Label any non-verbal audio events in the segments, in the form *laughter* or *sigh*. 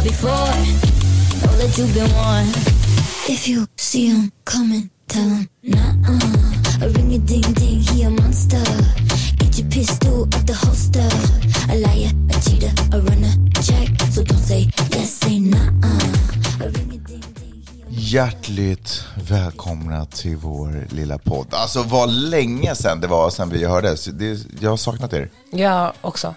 all before. Know that you've been warned. If you see him coming, tell him nah-uh. A ring a ding ding, he a monster. Get your pistol out the holster. A liar, a cheater, a runner, check. So don't say yes, say nah-uh. A ring a ding ding, he a Hjärtligt välkomna till vår lilla podd. Alltså vad länge sedan det var sedan vi hördes. Det, jag har saknat er. Jag också.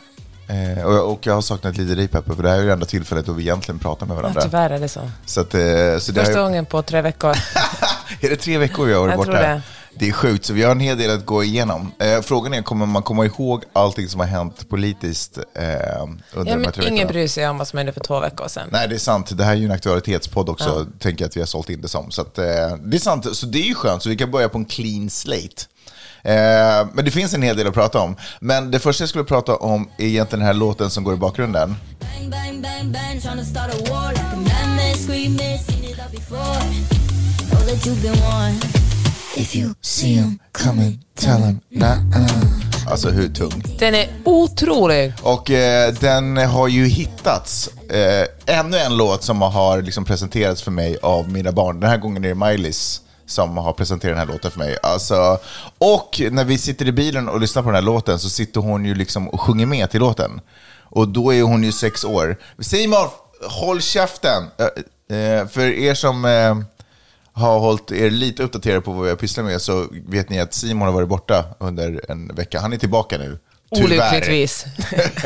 Eh, och, och jag har saknat lite dig Peppe, för det här är ju enda tillfället då vi egentligen pratar med Ja, varandra. tyvärr är det så. så att, eh, så Första har, gången på tre veckor. *laughs* är det tre veckor jag har varit Jag borta? tror det. Det är sjukt, så vi har en hel del att gå igenom. Eh, frågan är, kommer man komma ihåg allting som har hänt politiskt eh, under Ja, de här tre ingen bryr sig om vad som hände för två veckor sedan. Nej, det är sant. Det här är ju en aktualitetspodd också, tänker jag att vi har sålt in det som. Så att, eh, det är sant, så det är ju skönt, så vi kan börja på en clean slate. Eh, men det finns en hel del att prata om. Men det första jag skulle prata om är egentligen den här låten som går i bakgrunden. Bang, bang, bang, bang, tryna start a war like a madman screaming, seen it all before. Know that you've been warned. If you see him coming, tell him nah-uh. Alltså hur tung? Den är otrolig. Och eh, den har ju hittats. Eh, ännu en låt som har liksom presenterats för mig av mina barn. Den här gången är det Miley's som har presenterat den här låten för mig. Alltså, och när vi sitter i bilen och lyssnar på den här låten så sitter hon ju liksom och sjunger med till låten. Och då är hon ju sex år. Simon, håll käften! Eh, för er som eh, har hållit er lite uppdaterade på vad vi har pysslat med så vet ni att Simon har varit borta under en vecka. Han är tillbaka nu. Tyvärr. Olyckligtvis.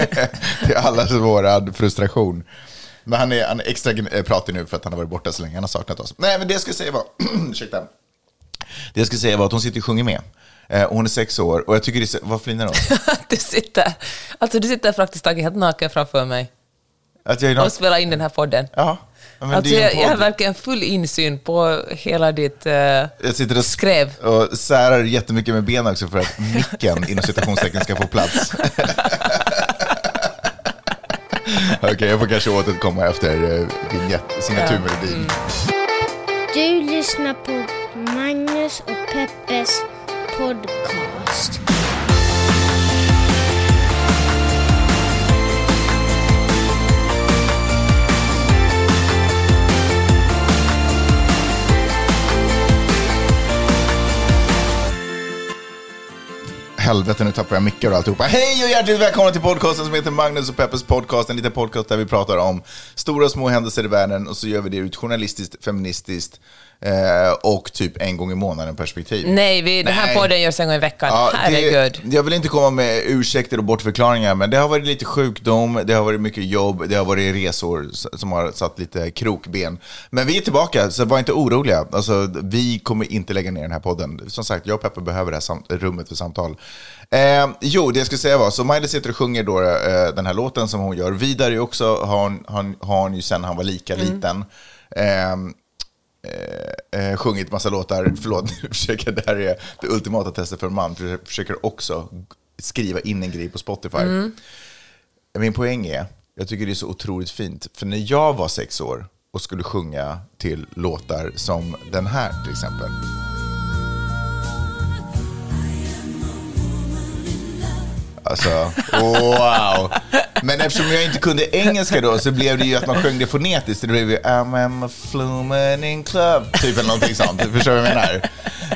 *laughs* Till allas våran frustration. Men han är, han är extra eh, pratig nu för att han har varit borta så länge. Han har saknat oss. Nej, men det jag skulle säga var... *clears throat* ursäkta. Det jag skulle säga var att hon sitter och sjunger med. Eh, och hon är sex år och jag tycker det är... så- Vad flinar hon? *laughs* du sitter, alltså du sitter praktiskt taget helt naken framför mig Att jag är och någon... spelar in den här podden. Ja. Men Alltså jag, jag har verkligen full insyn på hela ditt eh, Jag sitter och skrev. och särar jättemycket med benen också för att micken inom citationstecken ska få plats. *laughs* Okej, jag får kanske återkomma efter uh, vignett, signaturmelodin. Du lyssnar på Magnus och Peppes podcast. Helvete, nu tappar jag mickar och alltihopa. Hej och hjärtligt välkomna till podcasten som heter Magnus och Peppes podcast. En liten podcast där vi pratar om stora och små händelser i världen och så gör vi det ut journalistiskt, feministiskt eh, och typ en gång i månaden perspektiv. Nej, vi, den här Nej. podden görs en gång i veckan. Ja, Herregud. det, jag vill inte komma med ursäkter och bortförklaringar, men det har varit lite sjukdom, det har varit mycket jobb, det har varit resor som har satt lite krokben. Men vi är tillbaka, så var inte oroliga. Alltså, vi kommer inte lägga ner den här podden. Som sagt, jag och Peppe behöver det här rummet för samtal. Eh, jo, det jag skulle säga var, så Miley sitter och sjunger då, eh, den här låten som hon gör. Vidare också, har hon, har hon ju sen han var lika liten. Eh, eh, sjungit massa låtar. Förlåt, *laughs* nu försöker, det här är det ultimata testet för en man. För försöker också skriva in en grej på Spotify. Min poäng är, jag tycker det är så otroligt fint. För när jag var sex år och skulle sjunga till låtar som den här till exempel. Alltså, wow! Men eftersom jag inte kunde engelska då så blev det ju att man sjöng det fonetiskt. Det blev ju I'm a flumen in club, typ eller någonting sånt. Du förstår vad jag menar?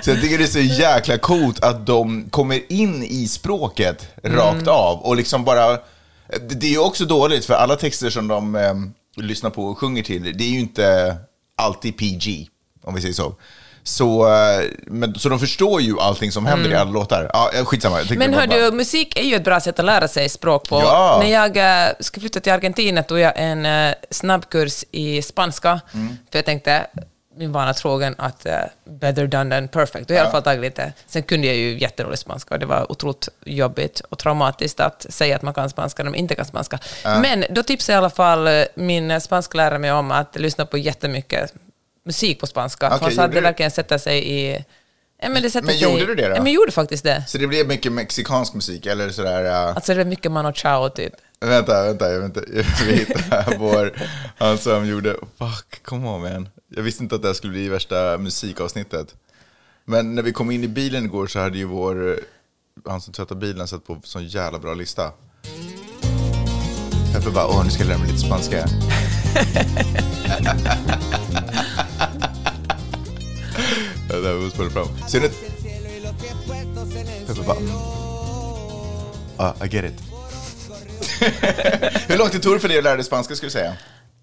Så jag tycker det är så jäkla coolt att de kommer in i språket rakt av och liksom bara... Det det är ju också dåligt för alla texter som de eh, lyssnar på och sjunger till, det är ju inte alltid PG, om vi säger så. Så, eh, men, så de förstår ju allting som händer i alla låtar. Ja, eh, skitsamma. Jag Men hör du, musik är ju ett bra sätt att lära sig språk på. Ja. När jag eh, skulle flytta till Argentina tog jag en snabbkurs i spanska, Mm. för jag tänkte, min vana trogen, att uh, better done than perfect. Och jag i alla fall tagit lite. Sen kunde jag ju jätterolig spanska och det var otroligt jobbigt och traumatiskt att säga att man kan spanska när man inte kan spanska. Men då tipsade i alla fall min spansklärare mig om att lyssna på jättemycket musik på spanska. För han sa att det verkligen sätter sig i... Ja, men det Men sig gjorde du det då? Ja, men jag gjorde faktiskt det. Så det blev mycket mexikansk musik, eller sådär... Uh, Alltså det är mycket Mano Chao typ. vänta, vänta, jag vänta. Vi hittar vår... Han som gjorde... Fuck, come on man. Jag visste inte att det här skulle bli värsta musikavsnittet. Men när vi kom in i bilen igår så hade ju vår... Han som tvättar bilen satt på sån jävla bra lista. Peppe bara, åh nu ska jag lära mig lite spanska. *laughs* Ja, det var spela fram. Ser ni? Peppe bara... Ah, I get it. *laughs* Hur långt det tog för dig att lära dig spanska skulle du säga?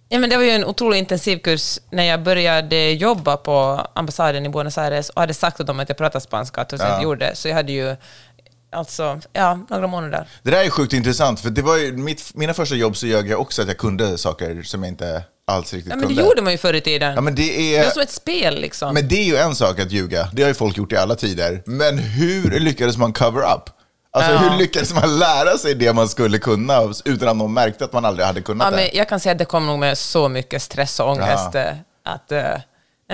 Ja, men det var ju en otroligt intensiv kurs när jag började jobba på ambassaden i Buenos Aires och hade sagt åt dem att jag pratar spanska, att jag inte gjorde det. Så jag hade ju alltså, ja, några månader. Det där är sjukt intressant, för det var ju mitt, mina första jobb så ljög jag också att jag kunde saker som jag inte alls riktigt Ja, men det kunde. gjorde man ju förr i tiden. Ja, men det Det är... var som ett spel liksom. Men det är ju en sak att ljuga, det har ju folk gjort i alla tider. Men hur lyckades man cover up? Alltså Ja. hur lyckades man lära sig det man skulle kunna utan att någon märkte att man aldrig hade kunnat ja, det? men jag kan säga att det kom nog med så mycket stress och ångest. eh, Att, eh,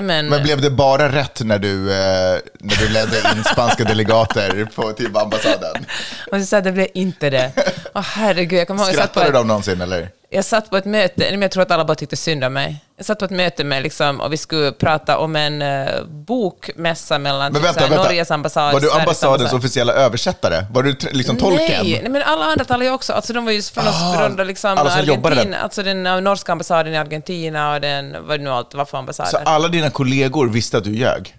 men, Men blev det bara rätt när du, eh, när du ledde in spanska delegater på, till ambassaden? *laughs* och så sa det blev inte det. *laughs* Åh herregud, jag kommer ihåg, jag satt på Skrattade ett, de någonsin eller? Jag satt på ett möte, jag tror att alla bara tyckte synd om mig. Jag satt på ett möte med, liksom, och vi skulle prata om en uh, bokmässa mellan Men typ, vänta, här, vänta. Norges ambassad Var du ambassadens ambassad. officiella översättare? Var du liksom tolken? Nej, nej, men alla andra talade ju också. Alltså, de var ju från, Ah, från liksom, alla. Argentina, alltså den uh, norska ambassaden i Argentina och den, vad nu allt var för ambassader. Så alla dina kollegor visste att du ljög?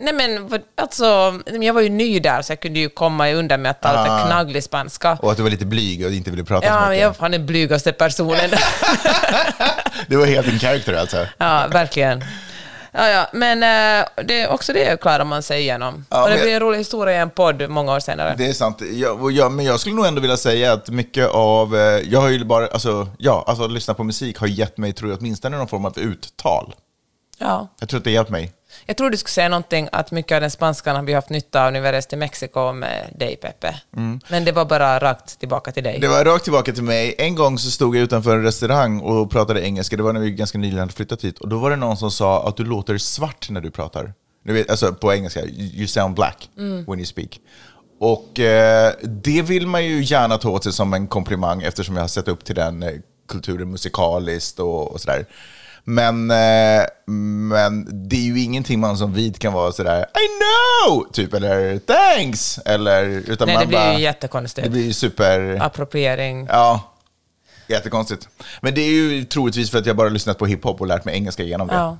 Nej men alltså, jag var ju ny där så jag kunde ju komma undan med att tala Ah. knagglig spanska. Och att du var lite blyg och inte ville prata så Ja, men mycket? jag var fan den blygaste personen. *laughs* Det var helt din character alltså? ja, verkligen. Ja, ja, men eh, det är också det klarar man sig igenom. Ja, och det blir en rolig historia i en podd många år senare. Det är sant. Jag, jag, men jag skulle nog ändå vilja säga att mycket av... eh, Jag har ju bara... Alltså, ja, alltså att lyssna på musik har gett mig, tror jag, åtminstone någon form av uttal. Ja. Jag tror att det har hjälpt mig. Jag tror du skulle säga någonting att mycket av den spanskan har vi haft nytta av när vi reste till Mexiko med dig, Peppe. Men det var bara rakt tillbaka till dig. Mm. Det var rakt tillbaka till mig. En gång så stod jag utanför en restaurang och pratade engelska. Det var när vi ganska nyligen hade flyttat hit. Och då var det någon som sa att du låter svart när du pratar. Du vet, alltså på engelska, you sound black when you speak. Och eh, det vill man ju gärna ta åt sig som en komplimang eftersom jag har sett upp till den eh, kulturen musikaliskt och, och sådär. Men, eh, men det är ju ingenting man som vit kan vara sådär I know! Typ, eller thanks! Eller, utan Nej, man det blir bara, ju jättekonstigt. Det blir ju super... Appropriering. Ja, jättekonstigt. Men det är ju troligtvis för att jag bara lyssnat på hiphop och lärt mig engelska genom det. Ja.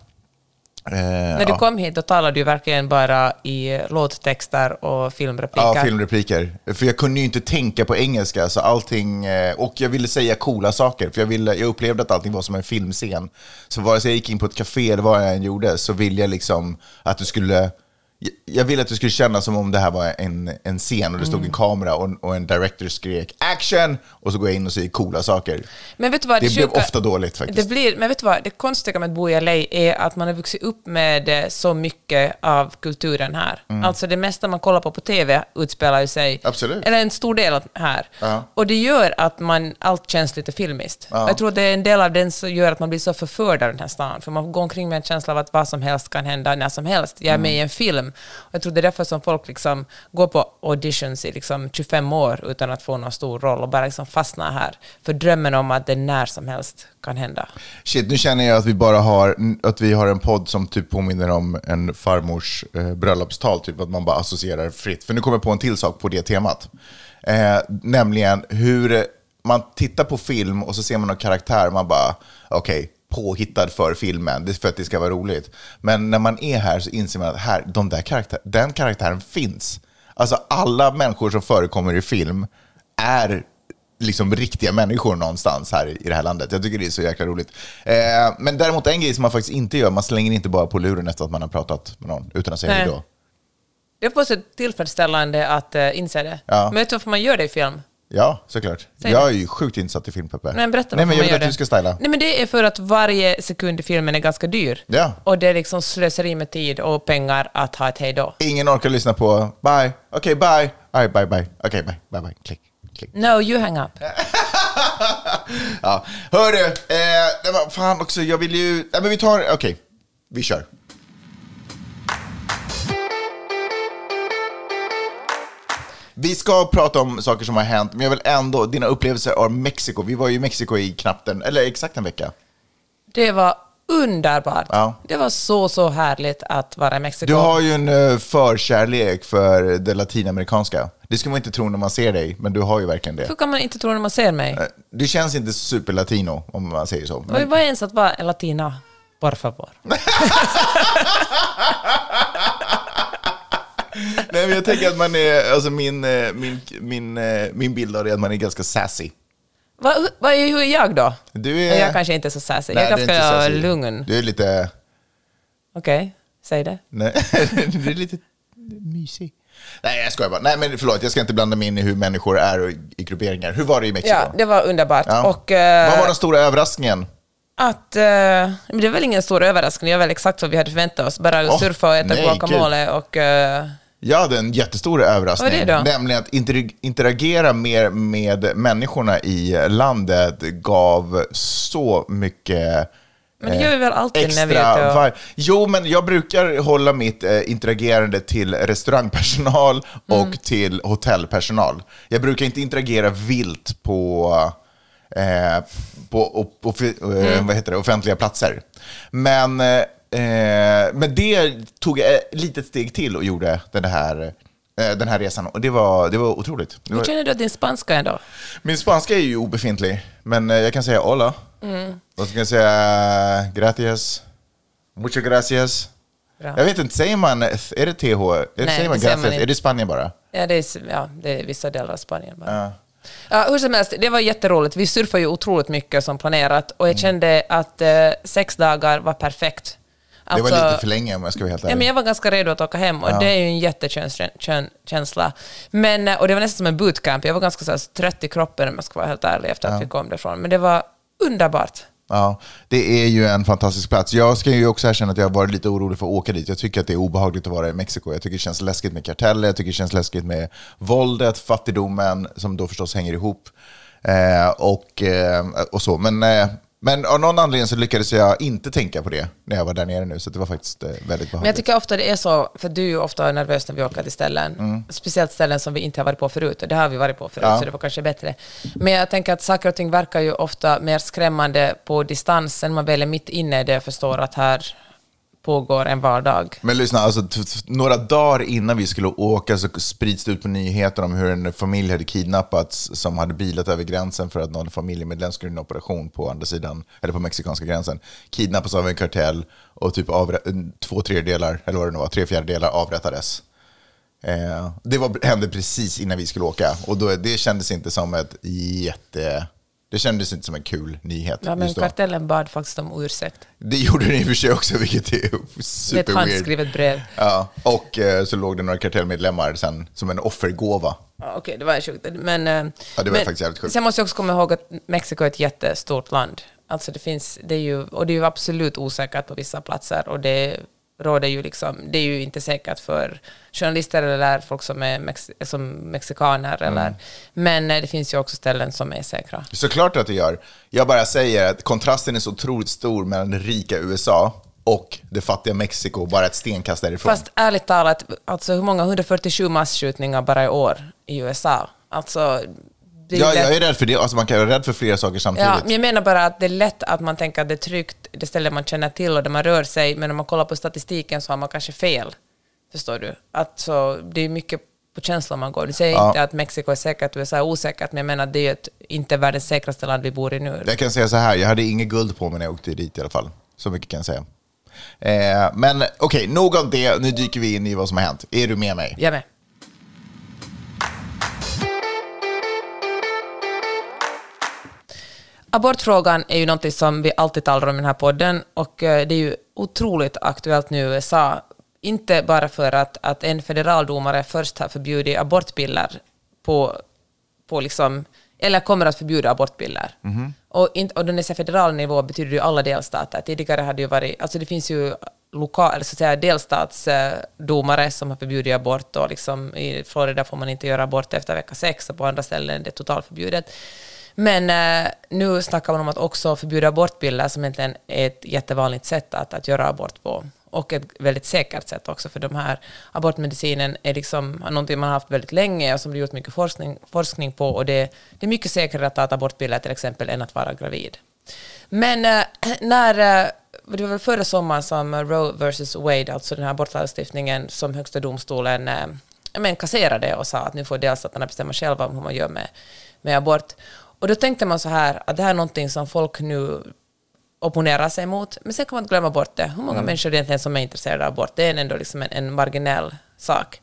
Eh, När du ja. kom hit då talade du verkligen bara i låttexter och filmrepliker. Ja, filmrepliker. För jag kunde ju inte tänka på engelska, så allting... eh, Och jag ville säga coola saker, för jag, ville, jag upplevde att allting var som en filmscen. Så vare sig jag gick in på ett café eller vad jag än gjorde, så ville jag liksom att du skulle... Jag ville att det skulle kännas som om det här var en, en scen och det stod en kamera och, och en director skrek action och så går jag in och säger coola saker. Men vet du vad, Det blev sjuka- ofta dåligt faktiskt. Det blir, men vet du vad, det konstiga med att bo i LA är att man har vuxit upp med så mycket av kulturen här. Alltså det mesta man kollar på på TV utspelar ju sig, Mm. Absolut. eller en stor del här. Ja. Och det gör att man, allt känns lite filmiskt. Och Jag tror att det är en del av den som gör att man blir så förförd av den här stan. För man går omkring med en känsla av att vad som helst kan hända när som helst. Jag är med i en film. Och jag tror det är därför som folk liksom går på auditions i liksom 25 år utan att få någon stor roll och bara liksom fastnar här. För drömmen om att det när som helst kan hända. Shit, nu känner jag att vi bara har, att vi har en podd som typ påminner om en farmors eh, bröllopstal, typ att man bara associerar fritt. För nu kommer jag på en till sak på det temat. Eh, nämligen hur man tittar på film och så ser man en karaktär och man bara, okej, påhittad för filmen, för att det ska vara roligt. Men när man är här så inser man att här, de där karaktär, den karaktären finns. Alltså alla människor som förekommer i film är liksom riktiga människor någonstans här i det här landet. Jag tycker det är så jäkla roligt. Eh, men däremot en grej som man faktiskt inte gör, man slänger inte bara på luren efter att man har pratat med någon utan att säga Nej. hej då. Det är på sätt tillfredsställande att uh, inse det. Ja. Men vet du varför man gör det i film? Ja, såklart. Säg jag är ju sjukt insatt i film, Peppe. Men berätta Nej, men jag vill att det. du ska styla. Nej, men det är för att varje sekund i filmen är ganska dyr. Ja. Och det är liksom slöseri med tid och pengar att ha ett hej då. Ingen orkar lyssna på bye, okej bye, All right, bye bye, okej bye, bye bye, klick, klick. No, you hang up. *laughs* Ja, hörru, eh, fan också, jag vill ju, nej, men vi tar, okej, vi kör. Vi ska prata om saker som har hänt, men jag vill ändå, dina upplevelser av Mexiko. Vi var ju i Mexiko i knappt en, eller exakt en vecka. Det var underbart. Ja. Det var så, så härligt att vara i Mexiko. Du har ju en eh, förkärlek för det latinamerikanska. Det ska man inte tro när man ser dig, men du har ju verkligen det. Hur kan man inte tro när man ser mig? Eh, Du känns inte superlatino, om man säger så. Vad är ens att vara en latina? Por favor. *laughs* Nej, men jag tänker att man är, alltså min, eh, min, min, eh, min bild av det är att man är ganska sassy. Vad vad är, hur är jag då? Du är... Jag kanske inte är så sassy. Nej, jag är ganska lugn. Du är lite... Okej, säg det. Nej, *laughs* du är lite mysig. Nej, jag skojar bara. Nej, men förlåt, jag ska inte blanda mig in i hur människor är i grupperingar. Hur var det i Mexiko? Ja, det var underbart. Ja. Och, eh, Vad var den stora överraskningen? att, eh, det är väl ingen stor överraskning, det är väl exakt vad vi hade förväntat oss. Bara Åh, surfa och äta nej, guacamole och... eh, Jag hade en jättestor överraskning. Vad är det då? Nämligen att inter- interagera mer med människorna i landet gav så mycket Men det gör vi väl alltid extra när vi är ute och-. Jo, men jag brukar hålla mitt eh, interagerande till restaurangpersonal och Mm. till hotellpersonal. Jag brukar inte interagera vilt på, eh, på, och, på eh, Mm. vad heter det, offentliga platser. Men, eh, eh, men det tog ett litet steg till och gjorde den här, eh, den här resan. Och det var, det var otroligt. Hur känner du att din spanska är då? min spanska är ju obefintlig, men eh, jag kan säga hola. Mm. Och så kan jag säga gracias, muchas gracias. Bra. Jag vet inte, säger man, är det TH? Är det, Nej, säger man man gracias? inte. är det Spanien bara? Ja, det är, ja, det är vissa delar av Spanien bara. Ja. Ja, hur som helst, det var jätteroligt. Vi surfade ju otroligt mycket som planerat och jag Mm. kände att eh, sex dagar var perfekt. Det var Alltså- lite för länge om jag ska vara helt Ja, ärlig. men jag var ganska redo att åka hem och Ja. det är ju en jättekänsla. Men, eh, och det var nästan som en bootcamp. Jag var ganska så här, trött i kroppen om jag ska vara helt ärlig efter att vi kom därifrån. Men det var underbart. Ja, det är ju en fantastisk plats. Jag ska ju också erkänna att jag har varit lite orolig för att åka dit. Jag tycker att det är obehagligt att vara i Mexiko. Jag tycker det känns läskigt med karteller, jag tycker det känns läskigt med våldet, fattigdomen, som då förstås hänger ihop. Eh, och, eh, och så. Men, eh, men av någon anledning så lyckades jag inte tänka på det när jag var där nere nu, så det var faktiskt eh, väldigt behagligt. Men jag tycker ofta det är så, för du är ju ofta nervös när vi åker till ställen, speciellt ställen som vi inte har varit på förut, och det har vi varit på förut, Mm. Ja. så det var kanske bättre. Men jag tänker att saker och ting verkar ju ofta mer skrämmande på distansen, man väl är mitt inne i det och förstår att här pågår en vardag. Men lyssna, alltså, några dagar innan vi skulle åka så sprids det ut på nyheterna om hur en familj hade kidnappats som hade bilat över gränsen för att någon familjemedlem skulle göra en operation på andra sidan, eller på mexikanska gränsen. Kidnappas av en kartell och typ två tredjedelar, eller vad det nu var, tre fjärdedelar avrättades. Eh, det var, hände precis innan vi skulle åka och då, det kändes inte som ett jätte... Det kändes inte som en kul nyhet. Ja, men kartellen bad faktiskt om ursäkt. Det gjorde den i och för sig också, vilket är Det är ett super handskrivet brev. Ja, och eh, så låg det några kartellmedlemmar sen som en offergåva. Ja, Okej, det var sjukt. Men, eh, Ja, det var men, faktiskt jävligt sjukt. Sen måste jag också komma ihåg att Mexiko är ett jättestort land. Alltså det finns, det är ju, och det är ju absolut osäkert på vissa platser och det råder ju liksom, det är ju inte säkert för journalister eller folk som är mex, som mexikaner Mm. eller, men eh, det finns ju också ställen som är säkra. Såklart att det gör. Jag bara säger att kontrasten är så otroligt stor mellan det rika USA och det fattiga Mexiko, bara ett stenkast därifrån. Fast ärligt talat, alltså hur många 147 massskjutningar bara i år i USA? Alltså, det är ja, lätt- jag är rädd för det. Alltså, man kan vara rädd för flera saker samtidigt. Ja, men jag menar bara att det är lätt att man tänker att det är tryggt, det ställe man känner till och där man rör sig, men om man kollar på statistiken så har man kanske fel. Förstår du? Alltså, det är mycket på känslan man går. Du säger Ja. inte att Mexiko är säkert, USA är osäkert, men jag menar att det är ett, inte världens säkraste land vi bor i nu. Jag kan säga så här, jag hade inget guld på mig när jag åkte dit i alla fall. Så mycket kan jag säga. Eh, men okej, nog om det. Nu dyker vi in i vad som har hänt. Är du med mig? Jag med. Abortfrågan är ju något som vi alltid talar om i den här podden och eh, det är ju otroligt aktuellt nu i USA. Inte bara för att, att en federaldomare först har förbjudit abortpiller på, på liksom, eller kommer att förbjuda abortpiller. Och, inte, och när jag säger federal nivå betyder ju alla delstater. Tidigare hade ju varit, alltså det finns ju lokal, eller så att säga delstatsdomare som har förbjudit abort och liksom i Florida får man inte göra abort efter vecka sex och på andra ställen är det totalförbjudet. Men eh, nu snackar man om att också förbjuda abortpiller som egentligen är ett jättevanligt sätt att, att göra abort på. Och ett väldigt säkert sätt också, för de här abortmedicinen är liksom någonting man har haft väldigt länge och som det gjort mycket forskning, forskning på. Och det, det är mycket säkrare att ta ett abortpiller till exempel än att vara gravid. Men eh, *clears throat* när, eh, det var väl förra sommaren som Roe vs. Wade, alltså den här abortlagstiftningen som högsta domstolen eh, men, kasserade och sa att nu får delstaterna alltså bestämma själva om hur man gör med, med abort. Och då tänkte man så här att det här är någonting som folk nu opponerar sig mot, men sen kan man inte glömma bort det. Hur många människor egentligen som är intresserade av abort? Det är ändå liksom en, en marginell sak.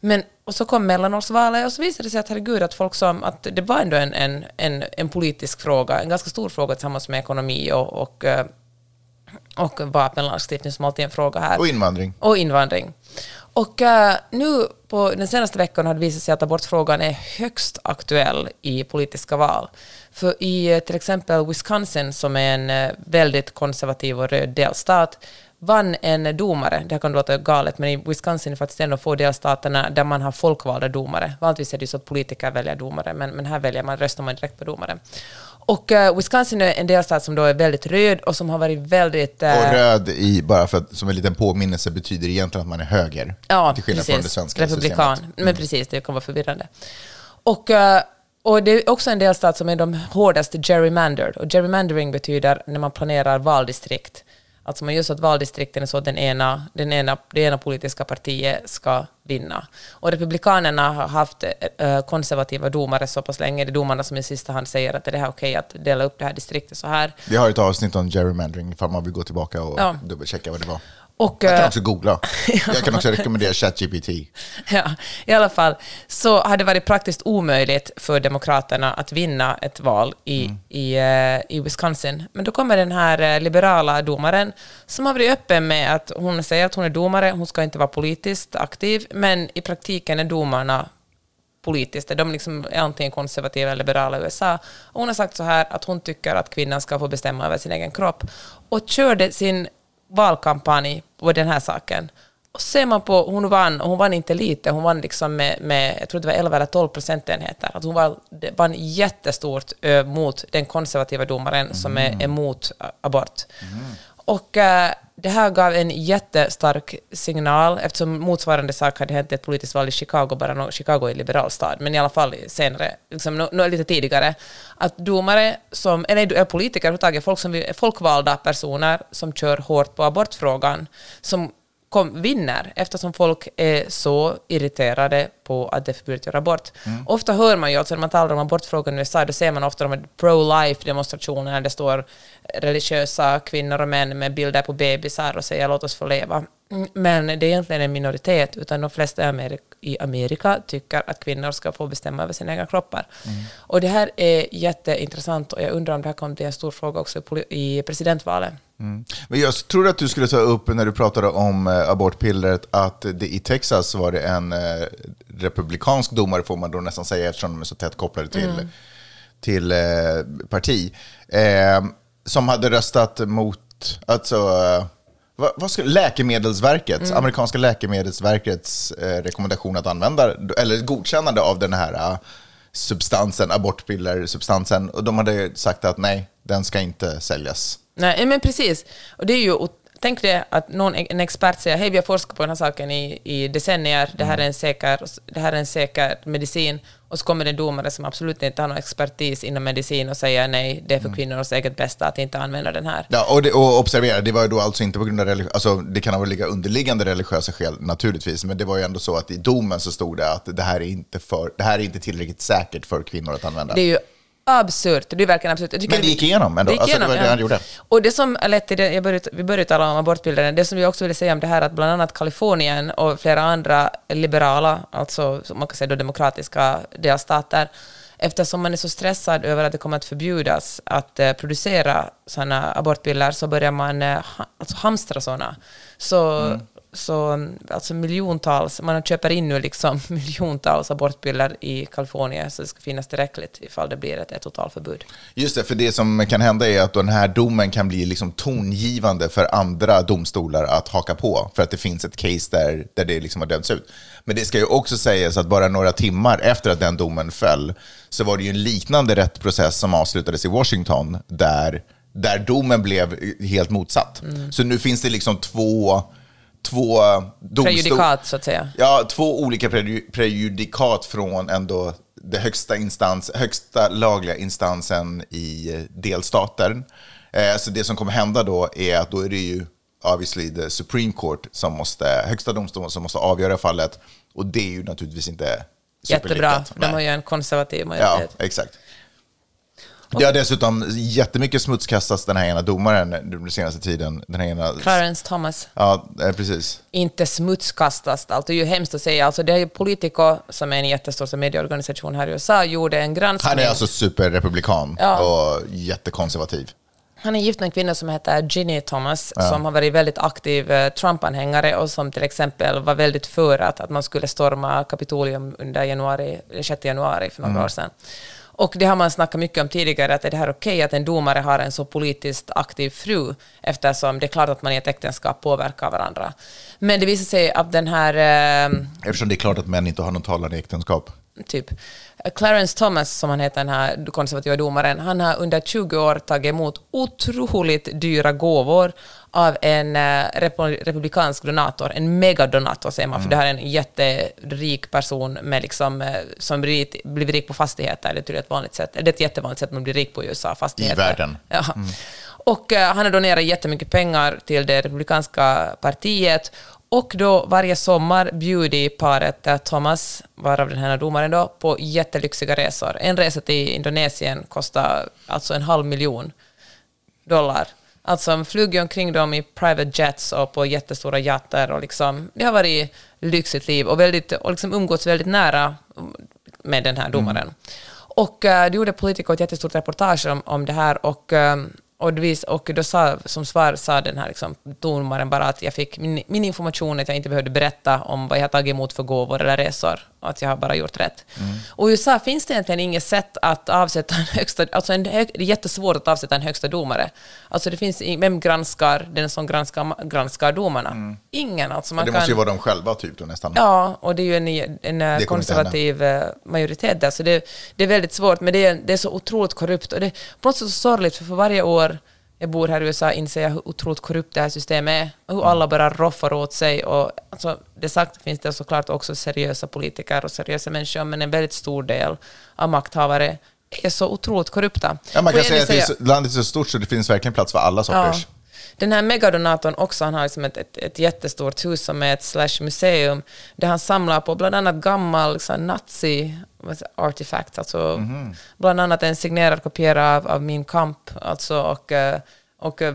Men, och så kom mellanårsvalet och så visade det sig att herregud, att folk som, att det var ändå en, en, en, en politisk fråga, en ganska stor fråga tillsammans med ekonomi och, och, eh, och vapenlagstiftning som alltid är en fråga här. Och invandring. Och invandring. Och uh, nu på den senaste veckan har det visat sig att abortfrågan är högst aktuell i politiska val. För i eh, till exempel Wisconsin, som är en eh, väldigt konservativ och röd delstat, vann en domare, det här kan låta galet, men i Wisconsin är faktiskt en av få delstaterna där man har folkvalda domare. Vanligtvis är det ju så att politiker väljer domare, men, men här väljer man, röstar man direkt på domare. Och eh, Wisconsin är en delstat som då är väldigt röd och som har varit väldigt... eh, Och röd, i, bara för att, som en liten påminnelse, betyder egentligen att man är höger. Ja, till skillnad precis. från det svenska Republikan. systemet. Men precis, det kan vara förvirrande. Och, eh, och det är också en delstat som är de hårdaste gerrymandered. Och gerrymandering betyder när man planerar valdistrikt. Alltså man gör så att valdistrikten är så att den ena, den ena, det ena politiska partiet ska vinna. Och Republikanerna har haft eh, konservativa domare så pass länge, det är domarna som i sista hand säger att är det här okej att dela upp det här distriktet så här. Vi har ett avsnitt om gerrymandering ifall man vill gå tillbaka och Ja. dubbelchecka vad det var. Och, Jag kan eh, också googla. *laughs* Jag kan också rekommendera ChatGPT. Ja, i alla fall så har det varit praktiskt omöjligt för Demokraterna att vinna ett val i, i, eh, i Wisconsin. Men då kommer den här eh, liberala domaren som har varit öppen med att hon säger att hon är domare, hon ska inte vara politiskt aktiv, men i praktiken är domarna politiskt. De liksom är antingen konservativa eller liberala i USA. Och hon har sagt så här att hon tycker att kvinnan ska få bestämma över sin egen kropp. Och körde sin valkampanj på den här saken. Och ser man på, hon vann, och hon vann inte lite, hon vann liksom med, med jag tror det var 11 eller 12 procentenheter. Att hon det vann jättestort ö, mot den konservativa domaren som är emot abort. Och eh, det här gav en jättestark signal eftersom motsvarande sak hade hänt i ett politiskt val i Chicago, bara nå- Chicago är en liberal stad, men i alla fall senare, liksom, nå- nå- lite tidigare, att domare som, eller nej, politiker överhuvudtaget, folk som folkvalda personer som kör hårt på abortfrågan, som kom, vinner eftersom folk är så irriterade på att det är förbjudet att göra abort. Ofta hör man ju, alltså när man talar om abortfrågan i USA, då ser man ofta de pro-life demonstrationerna där det står religiösa kvinnor och män med bilder på bebisar och säger låt oss få leva. Mm, Men det är egentligen en minoritet, utan de flesta i Amerika, tycker att kvinnor ska få bestämma över sina egna kroppar. Och det här är jätteintressant och jag undrar om det här kommer bli en stor fråga också i poli- presidentvalet. Men jag tror att du skulle ta upp när du pratade om eh, abortpillret att det i Texas var det en eh, republikansk domare, får man då nästan säga eftersom de är så tätt kopplade till, Mm. till eh, parti, eh, som hade röstat mot, alltså, vad, vad ska, Läkemedelsverkets, Mm. amerikanska läkemedelsverkets eh, rekommendation att använda, eller godkännande av den här substansen, abortpillersubstansen, och de hade sagt att nej, den ska inte säljas. Nej, men precis. Och det är ju, tänk dig att någon, en expert säger hej, vi har forskat på den här saken i, i decennier, det här, är en säker, det här är en säker medicin, och så kommer det en domare som absolut inte har någon expertis inom medicin och säger nej, det är för kvinnors eget bästa att inte använda den här. Ja, och, det, och observera, det var ju då alltså inte på grund av religiösa, alltså det kan ha ligga underliggande religiösa skäl naturligtvis, men det var ju ändå så att i domen så stod det att det här är inte, för, det här är inte tillräckligt säkert för kvinnor att använda. Det är ju absurt. Det är verkligen absurt. Men det gick igenom ändå. Alltså, det var det han gjorde. Och det som lett till det, jag började, vi började tala om abortbilderna, det som jag också ville säga om det här att bland annat Kalifornien och flera andra liberala, alltså man kan säga då demokratiska delstater, eftersom man är så stressad över att det kommer att förbjudas att eh, producera sådana abortpiller så börjar man eh, alltså hamstra sådana. Så, Mm. Så alltså miljontals, man köper in nu liksom *laughs* miljontals abortpiller i Kalifornien så det ska finnas tillräckligt ifall det blir ett, ett totalförbud. Just det, för det som kan hända är att den här domen kan bli liksom tongivande för andra domstolar att haka på, för att det finns ett case där, där det liksom har dömts ut. Men det ska ju också sägas att bara några timmar efter att den domen föll, så var det ju en liknande rättsprocess som avslutades i Washington, där, där domen blev helt motsatt. Mm. Så nu finns det liksom två, två. Prejudikat, så att säga. Ja, två olika preju- prejudikat från ändå det högsta, instans, högsta lagliga instansen i delstaten. Eh, så det som kommer hända då är att då är det ju obviously the Supreme Court som måste, högsta domstolen som måste avgöra fallet. Och det är ju naturligtvis inte Jättebra, de har ju en konservativ Ja, majoritet. exakt. Det har dessutom jättemycket smutskastats den här ena domaren den senaste tiden. Den här ena... Clarence Thomas. Ja, eh, precis. inte smutskastas. Allt är ju hemskt att säga. Alltså det är ju Politico, som är en jättestor medieorganisation här i USA, gjorde en granskning. Han är alltså superrepublikan Ja. och jättekonservativ. Han är gift med en kvinna som heter Ginny Thomas, som har varit väldigt aktiv eh, Trump-anhängare och som till exempel var väldigt för att, att man skulle storma Kapitolium under januari, 6 januari för några år sedan. Och det har man snackat mycket om tidigare, att är det här okej att en domare har en så politiskt aktiv fru, eftersom det är klart att man i ett äktenskap påverkar varandra. Men det visar sig att den här eh, Eftersom det är klart att män inte har någon talan i äktenskap. typ. Clarence Thomas, som han heter, den här konservativa domaren, han har under 20 år tagit emot otroligt dyra gåvor av en eh, repu- republikansk donator, en megadonator säger man, för det här är en jätterik person med liksom, eh, som blivit, blivit rik på fastigheter. Det är ett vanligt sätt, det är ett jättevanligt sätt att man blir rik på i USA, fastigheter. I världen. Ja. Och eh, han har donerat jättemycket pengar till det republikanska partiet. Och då varje sommar bjuder paret Thomas, varav den här domaren då, på jättelyxiga resor. En resa till Indonesien kostar alltså en halv miljon dollar. Alltså ju omkring dem i private jets och på jättestora yachter och liksom, det har varit lyxigt liv och, väldigt, och liksom umgåtts väldigt nära med den här domaren. Och uh, det gjorde Politico ett jättestort reportage om, om det här och, ehm, och, vis, och då sa, som svar sa den här liksom, domaren bara att jag fick min, min information att jag inte behövde berätta om vad jag tagit emot för gåvor eller resor, att jag har bara gjort rätt. Och i USA finns det egentligen inget sätt att avsätta en högsta, alltså en hög, det är jättesvårt att avsätta en högsta domare. Alltså det finns, vem granskar den som granskar, granskar domarna? Ingen. Alltså man det kan, måste ju vara de själva typ då nästan. Ja, och det är ju en, en eh, konservativ eh, majoritet där, så det, det är väldigt svårt, men det är, det är så otroligt korrupt. Och det är på något sätt så sorgligt, för för varje år jag bor här i USA inser jag hur otroligt korrupt det här systemet är, och hur alla bara roffar åt sig. Och, alltså, det sagt finns det såklart också seriösa politiker och seriösa människor, men en väldigt stor del av makthavare är så otroligt korrupta. Ja, man kan säga att landet är så stort så det finns verkligen plats för alla sorters. Den här megadonatorn också, han har liksom ett, ett, ett jättestort hus som är ett slash museum, där han samlar på bland annat gammal här, nazi artifacts, alltså Mhm. bland annat en signerad kopia av, av Min kamp, alltså, och, eh, och eh,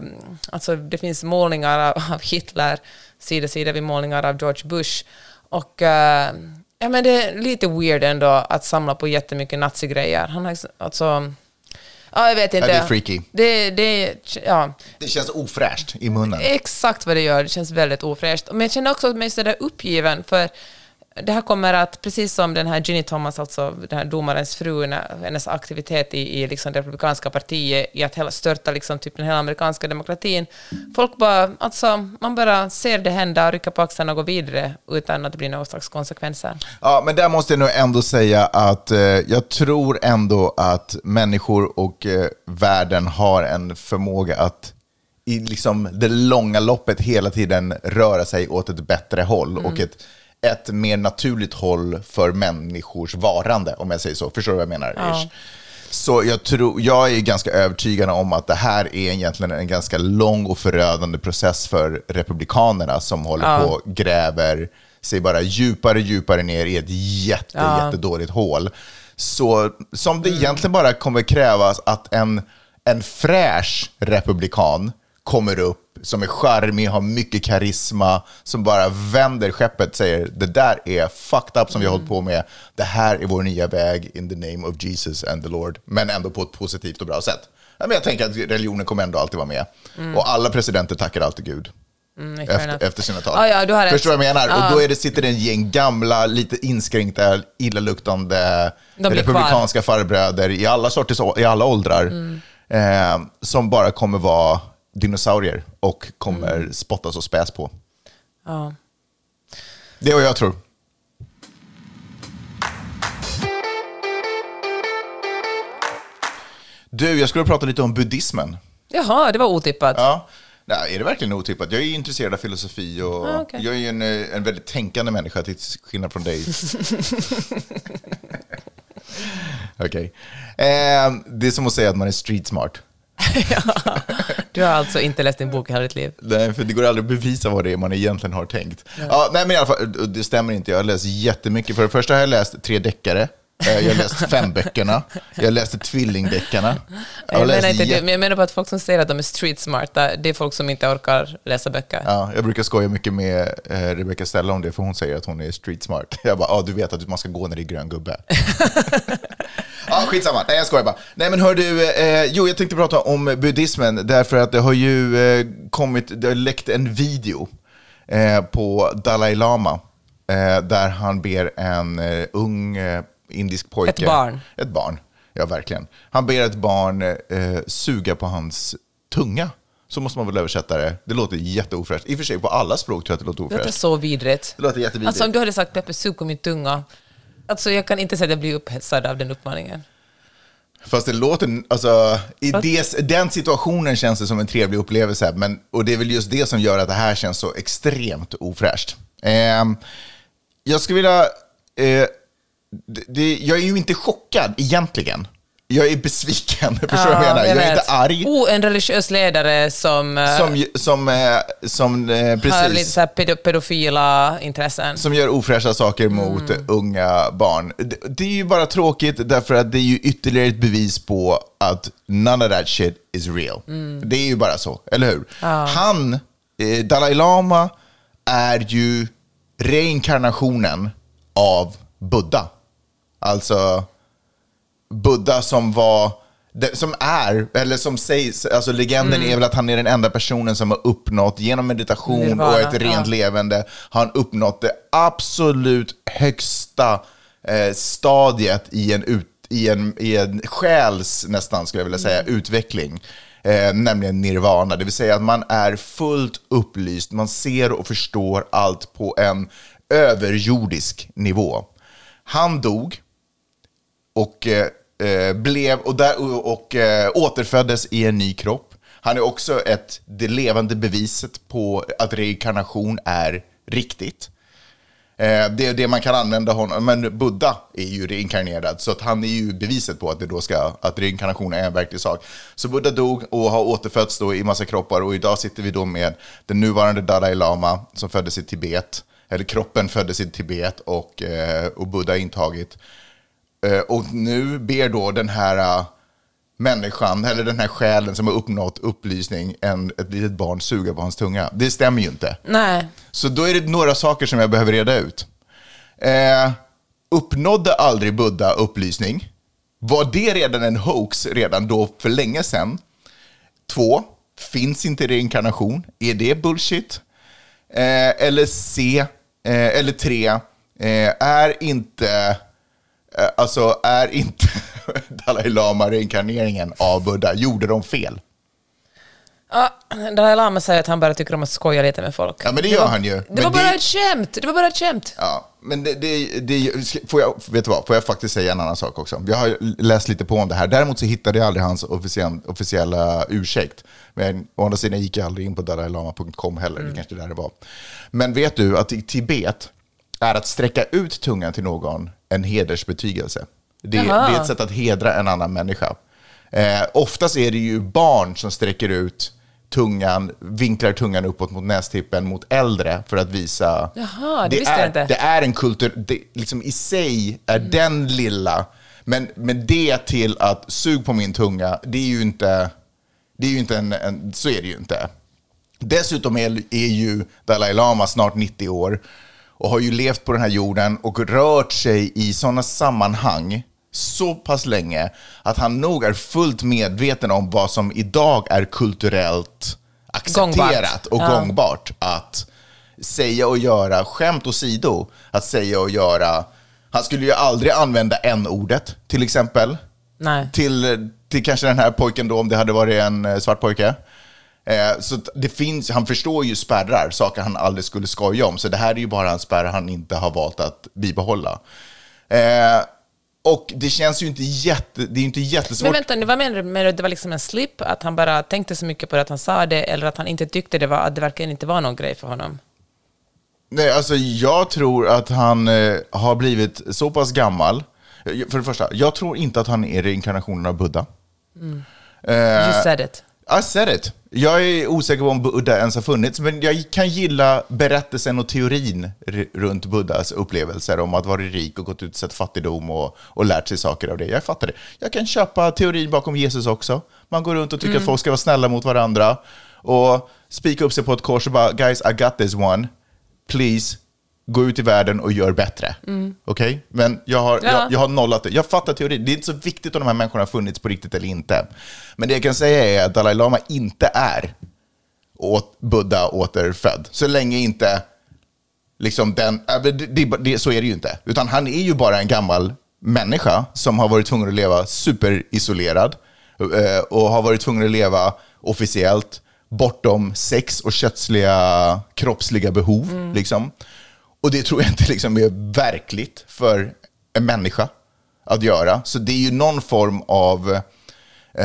alltså, det finns målningar av, av Hitler, sida sida vid målningar av George Bush, och eh, ja, men det är lite weird ändå att samla på jättemycket nazigrejer. Han har liksom- alltså, ja, jag vet inte. det är freaky. Det, det, ja. Det känns ofräscht i munnen. Exakt vad det gör. Det känns väldigt ofräscht. Men jag känner också mig sådär uppgiven, för det här kommer att, precis som den här Ginny Thomas, alltså den här domarens fru, hennes aktivitet i, i liksom det republikanska partiet, i att hela, störta liksom typ den hela amerikanska demokratin. Folk bara, alltså, man bara ser det hända, rycker på axlarna och går vidare utan att det blir några slags konsekvenser. Ja, men där måste jag nog ändå säga att eh, jag tror ändå att människor och eh, världen har en förmåga att i liksom det långa loppet hela tiden röra sig åt ett bättre håll och ett, ett mer naturligt håll för människors varande, om jag säger så. Förstår du vad jag menar? Ish? Så jag, tror, jag är ganska övertygad om att det här är egentligen en ganska lång och förödande process för republikanerna som håller på och gräver sig bara djupare djupare ner i ett jätte, Ja. jättedåligt hål. Så som det egentligen bara kommer krävas att en, en fräsch republikan kommer upp, som är charmig, har mycket karisma, som bara vänder skeppet, säger det där är fucked up som vi har hållit på med, det här är vår nya väg in the name of Jesus and the Lord, men ändå på ett positivt och bra sätt. Men jag tänker att religionen kommer ändå alltid vara med. Och alla presidenter tackar alltid Gud. Mm, Efter, efter sina tal. Ja, ja. Förstår du vad jag menar? Ja. Och då är det, sitter det en gäng gamla, lite inskränkta, illaluktande republikanska farbröder i alla, sorters, i alla åldrar Mm. eh, som bara kommer vara dinosaurier och kommer Mm. spottas och späs på. Ja. Det är vad jag tror. Du, jag skulle prata lite om buddhismen. Jaha, det var otippat. Ja. Nej, är det verkligen otippat? Jag är intresserad av filosofi och Ah, okej. jag är en, eh, en väldigt tänkande människa till skillnad från dig. *laughs* Okej. Eh, det är som att säga att man är street smart. *laughs* Du har alltså inte läst din bok i hela ditt liv? Nej, för det går aldrig att bevisa vad det är man egentligen har tänkt. Ja, nej, men i alla fall, det stämmer inte. Jag har läst jättemycket. För det första har jag läst tre deckare. Eh, Jag har läst *laughs* fem böckerna. Jag läste tvillingdeckarna. Jag Jag menar, inte, men jag menar på att folk som säger att de är street smarta, det är folk som inte orkar läsa böcker. Ja, jag brukar skoja mycket med eh, Rebecca Stella om det, för hon säger att hon är street smart. *laughs* Jag bara, ja, du vet att man ska gå när det är grön gubbe. Ja, skitsamma. Nej, jag skojar bara. Nej, men hör du, eh, jo, jag tänkte prata om buddhismen, därför att det har ju eh, kommit, det har läckt en video eh, på Dalai Lama, eh, där han ber en eh, ung eh, indisk pojke... Ett barn. Ett barn, ja verkligen. Han ber ett barn suga på hans tunga. Så måste man väl översätta det. Det låter jätteofräscht. I och för sig på alla språk tror jag att det låter Det låter ofräscht. så vidrigt. Det låter jättevidrigt. Alltså om du hade sagt Peppe, sug på min tunga. Alltså jag kan inte säga att jag blir upphetsad av den uppmaningen. Fast det låter, alltså, i des, den situationen känns det som en trevlig upplevelse, men, och det är väl just det som gör att det här känns så extremt ofräscht. Ehm, jag skulle vilja, eh, det, det, jag är ju inte chockad egentligen. Jag är besviken, *laughs* förstår du vad jag menar? Jag, är vet. inte arg. Oh, en religiös ledare som, eh, Som, som, eh, som eh, har lite precis, så pedofila intressen. som gör ofräscha saker mot Mm. unga barn. Det, det är ju bara tråkigt därför att det är ju ytterligare ett bevis på att none of that shit is real. Mm. Det är ju bara så, eller hur? Han, eh, Dalai Lama, är ju reinkarnationen av Buddha. Alltså Buddha som var, som är, eller som sägs, alltså legenden Mm. är väl att han är den enda personen som har uppnått, genom meditation Nirvana, och ett rent ja. levande, har han uppnått det absolut högsta eh, stadiet i en, ut, i, en, i en själs, nästan skulle jag vilja säga, Mm. utveckling. Eh, nämligen nirvana, det vill säga att man är fullt upplyst, man ser och förstår allt på en överjordisk nivå. Han dog och, eh, eh, blev, och, där, och, och eh, återföddes i en ny kropp. Han är också ett, det levande beviset på att reinkarnation är riktigt. Eh, det är det man kan använda honom, men Buddha är ju reinkarnerad, så att han är ju beviset på att, det då ska, att reinkarnation är en verklig sak. Så Buddha dog och har återfötts då i massa kroppar och idag sitter vi då med den nuvarande Dalai Lama som föddes i Tibet, eller kroppen föddes i Tibet och, eh, och Buddha intagit. Eh, och nu ber då den här eh, människan, eller den här själen som har uppnått upplysning, en, ett litet barn suga på hans tunga. Det stämmer ju inte. Nej, Så då är det några saker som jag behöver reda ut. Eh, uppnådde aldrig Buddha upplysning? Var det redan en hoax redan då för länge sedan? Två, finns inte reinkarnation? Är det bullshit? Eh, eller C, eh, eller tre, eh, är inte, alltså är inte *laughs* Dalai Lama reinkarneringen av Buddha? Gjorde de fel? Ja, Dalai Lama säger att han bara tycker om att skoja lite med folk. Ja, men det gör han ju. Det Men var bara det- ett skämt! Det var bara ett skämt! Ja, men det, det, det, får, jag, vet du vad, får jag faktiskt säga en annan sak också? Jag har läst lite på om det här. Däremot så hittade jag aldrig hans officiella, officiella ursäkt. Men å andra sidan gick jag aldrig in på dalailama.com heller. Det kanske är där det var. Men vet du att i Tibet är att sträcka ut tungan till någon en hedersbetygelse. Det, det är ett sätt att hedra en annan människa. Eh, oftast är det ju barn som sträcker ut tungan, vinklar tungan uppåt mot nästippen mot äldre för att visa... Jaha, det visste är, jag inte. Det är en kultur, det, liksom i sig är Mm. den lilla, men, men det till att sug på min tunga, det är ju inte, det är ju inte en, en så är det ju inte. Dessutom är, är ju Dalai Lama snart 90 år och har ju levt på den här jorden och rört sig i sådana sammanhang så pass länge att han nog är fullt medveten om vad som idag är kulturellt accepterat Gångbart. och Ja. gångbart att säga och göra, skämt åsido, att säga och göra. Han skulle ju aldrig använda n-ordet, till exempel Nej. till, till kanske den här pojken då, om det hade varit en eh, svart pojke. Eh, så det finns, han förstår ju spärrar, saker han aldrig skulle skoja om. Så det här är ju bara en spärr han inte har valt att bibehålla. Eh, och det känns ju inte jätte, det är inte jättesvårt. Men vänta nu, vad menar du med att det var liksom en slip? Att han bara tänkte så mycket på det att han sa det, eller att han inte tyckte det var, att det verkligen inte var någon grej för honom? Nej, alltså jag tror att han eh, har blivit så pass gammal För det första, jag tror inte att han är reinkarnationen av Buddha. Eh, You said it. I said it. Jag är osäker på om Buddha ens har funnits, men jag kan gilla berättelsen och teorin runt Buddhas upplevelser om att vara rik och gått ut sett fattigdom och, och lärt sig saker av det. Jag fattar det. Jag kan köpa teorin bakom Jesus också. Man går runt och tycker att folk ska vara snälla mot varandra och spika upp sig på ett kors och bara “Guys, I got this one. Please, gå ut i världen och gör bättre”. Okej? Men jag har, Ja. jag, jag har nollat det. Jag fattar teorin. Det är inte så viktigt om de här människorna har funnits på riktigt eller inte. Men det jag kan säga är att Dalai Lama inte är åt Buddha återfödd. Så länge inte liksom den, äh, det, det, det, så är det ju inte. Utan han är ju bara en gammal människa som har varit tvungen att leva superisolerad eh, och har varit tvungen att leva officiellt bortom sex och kötsliga kroppsliga behov. Liksom. Och det tror jag inte liksom är verkligt för en människa att göra. Så det är ju någon form av... Eh,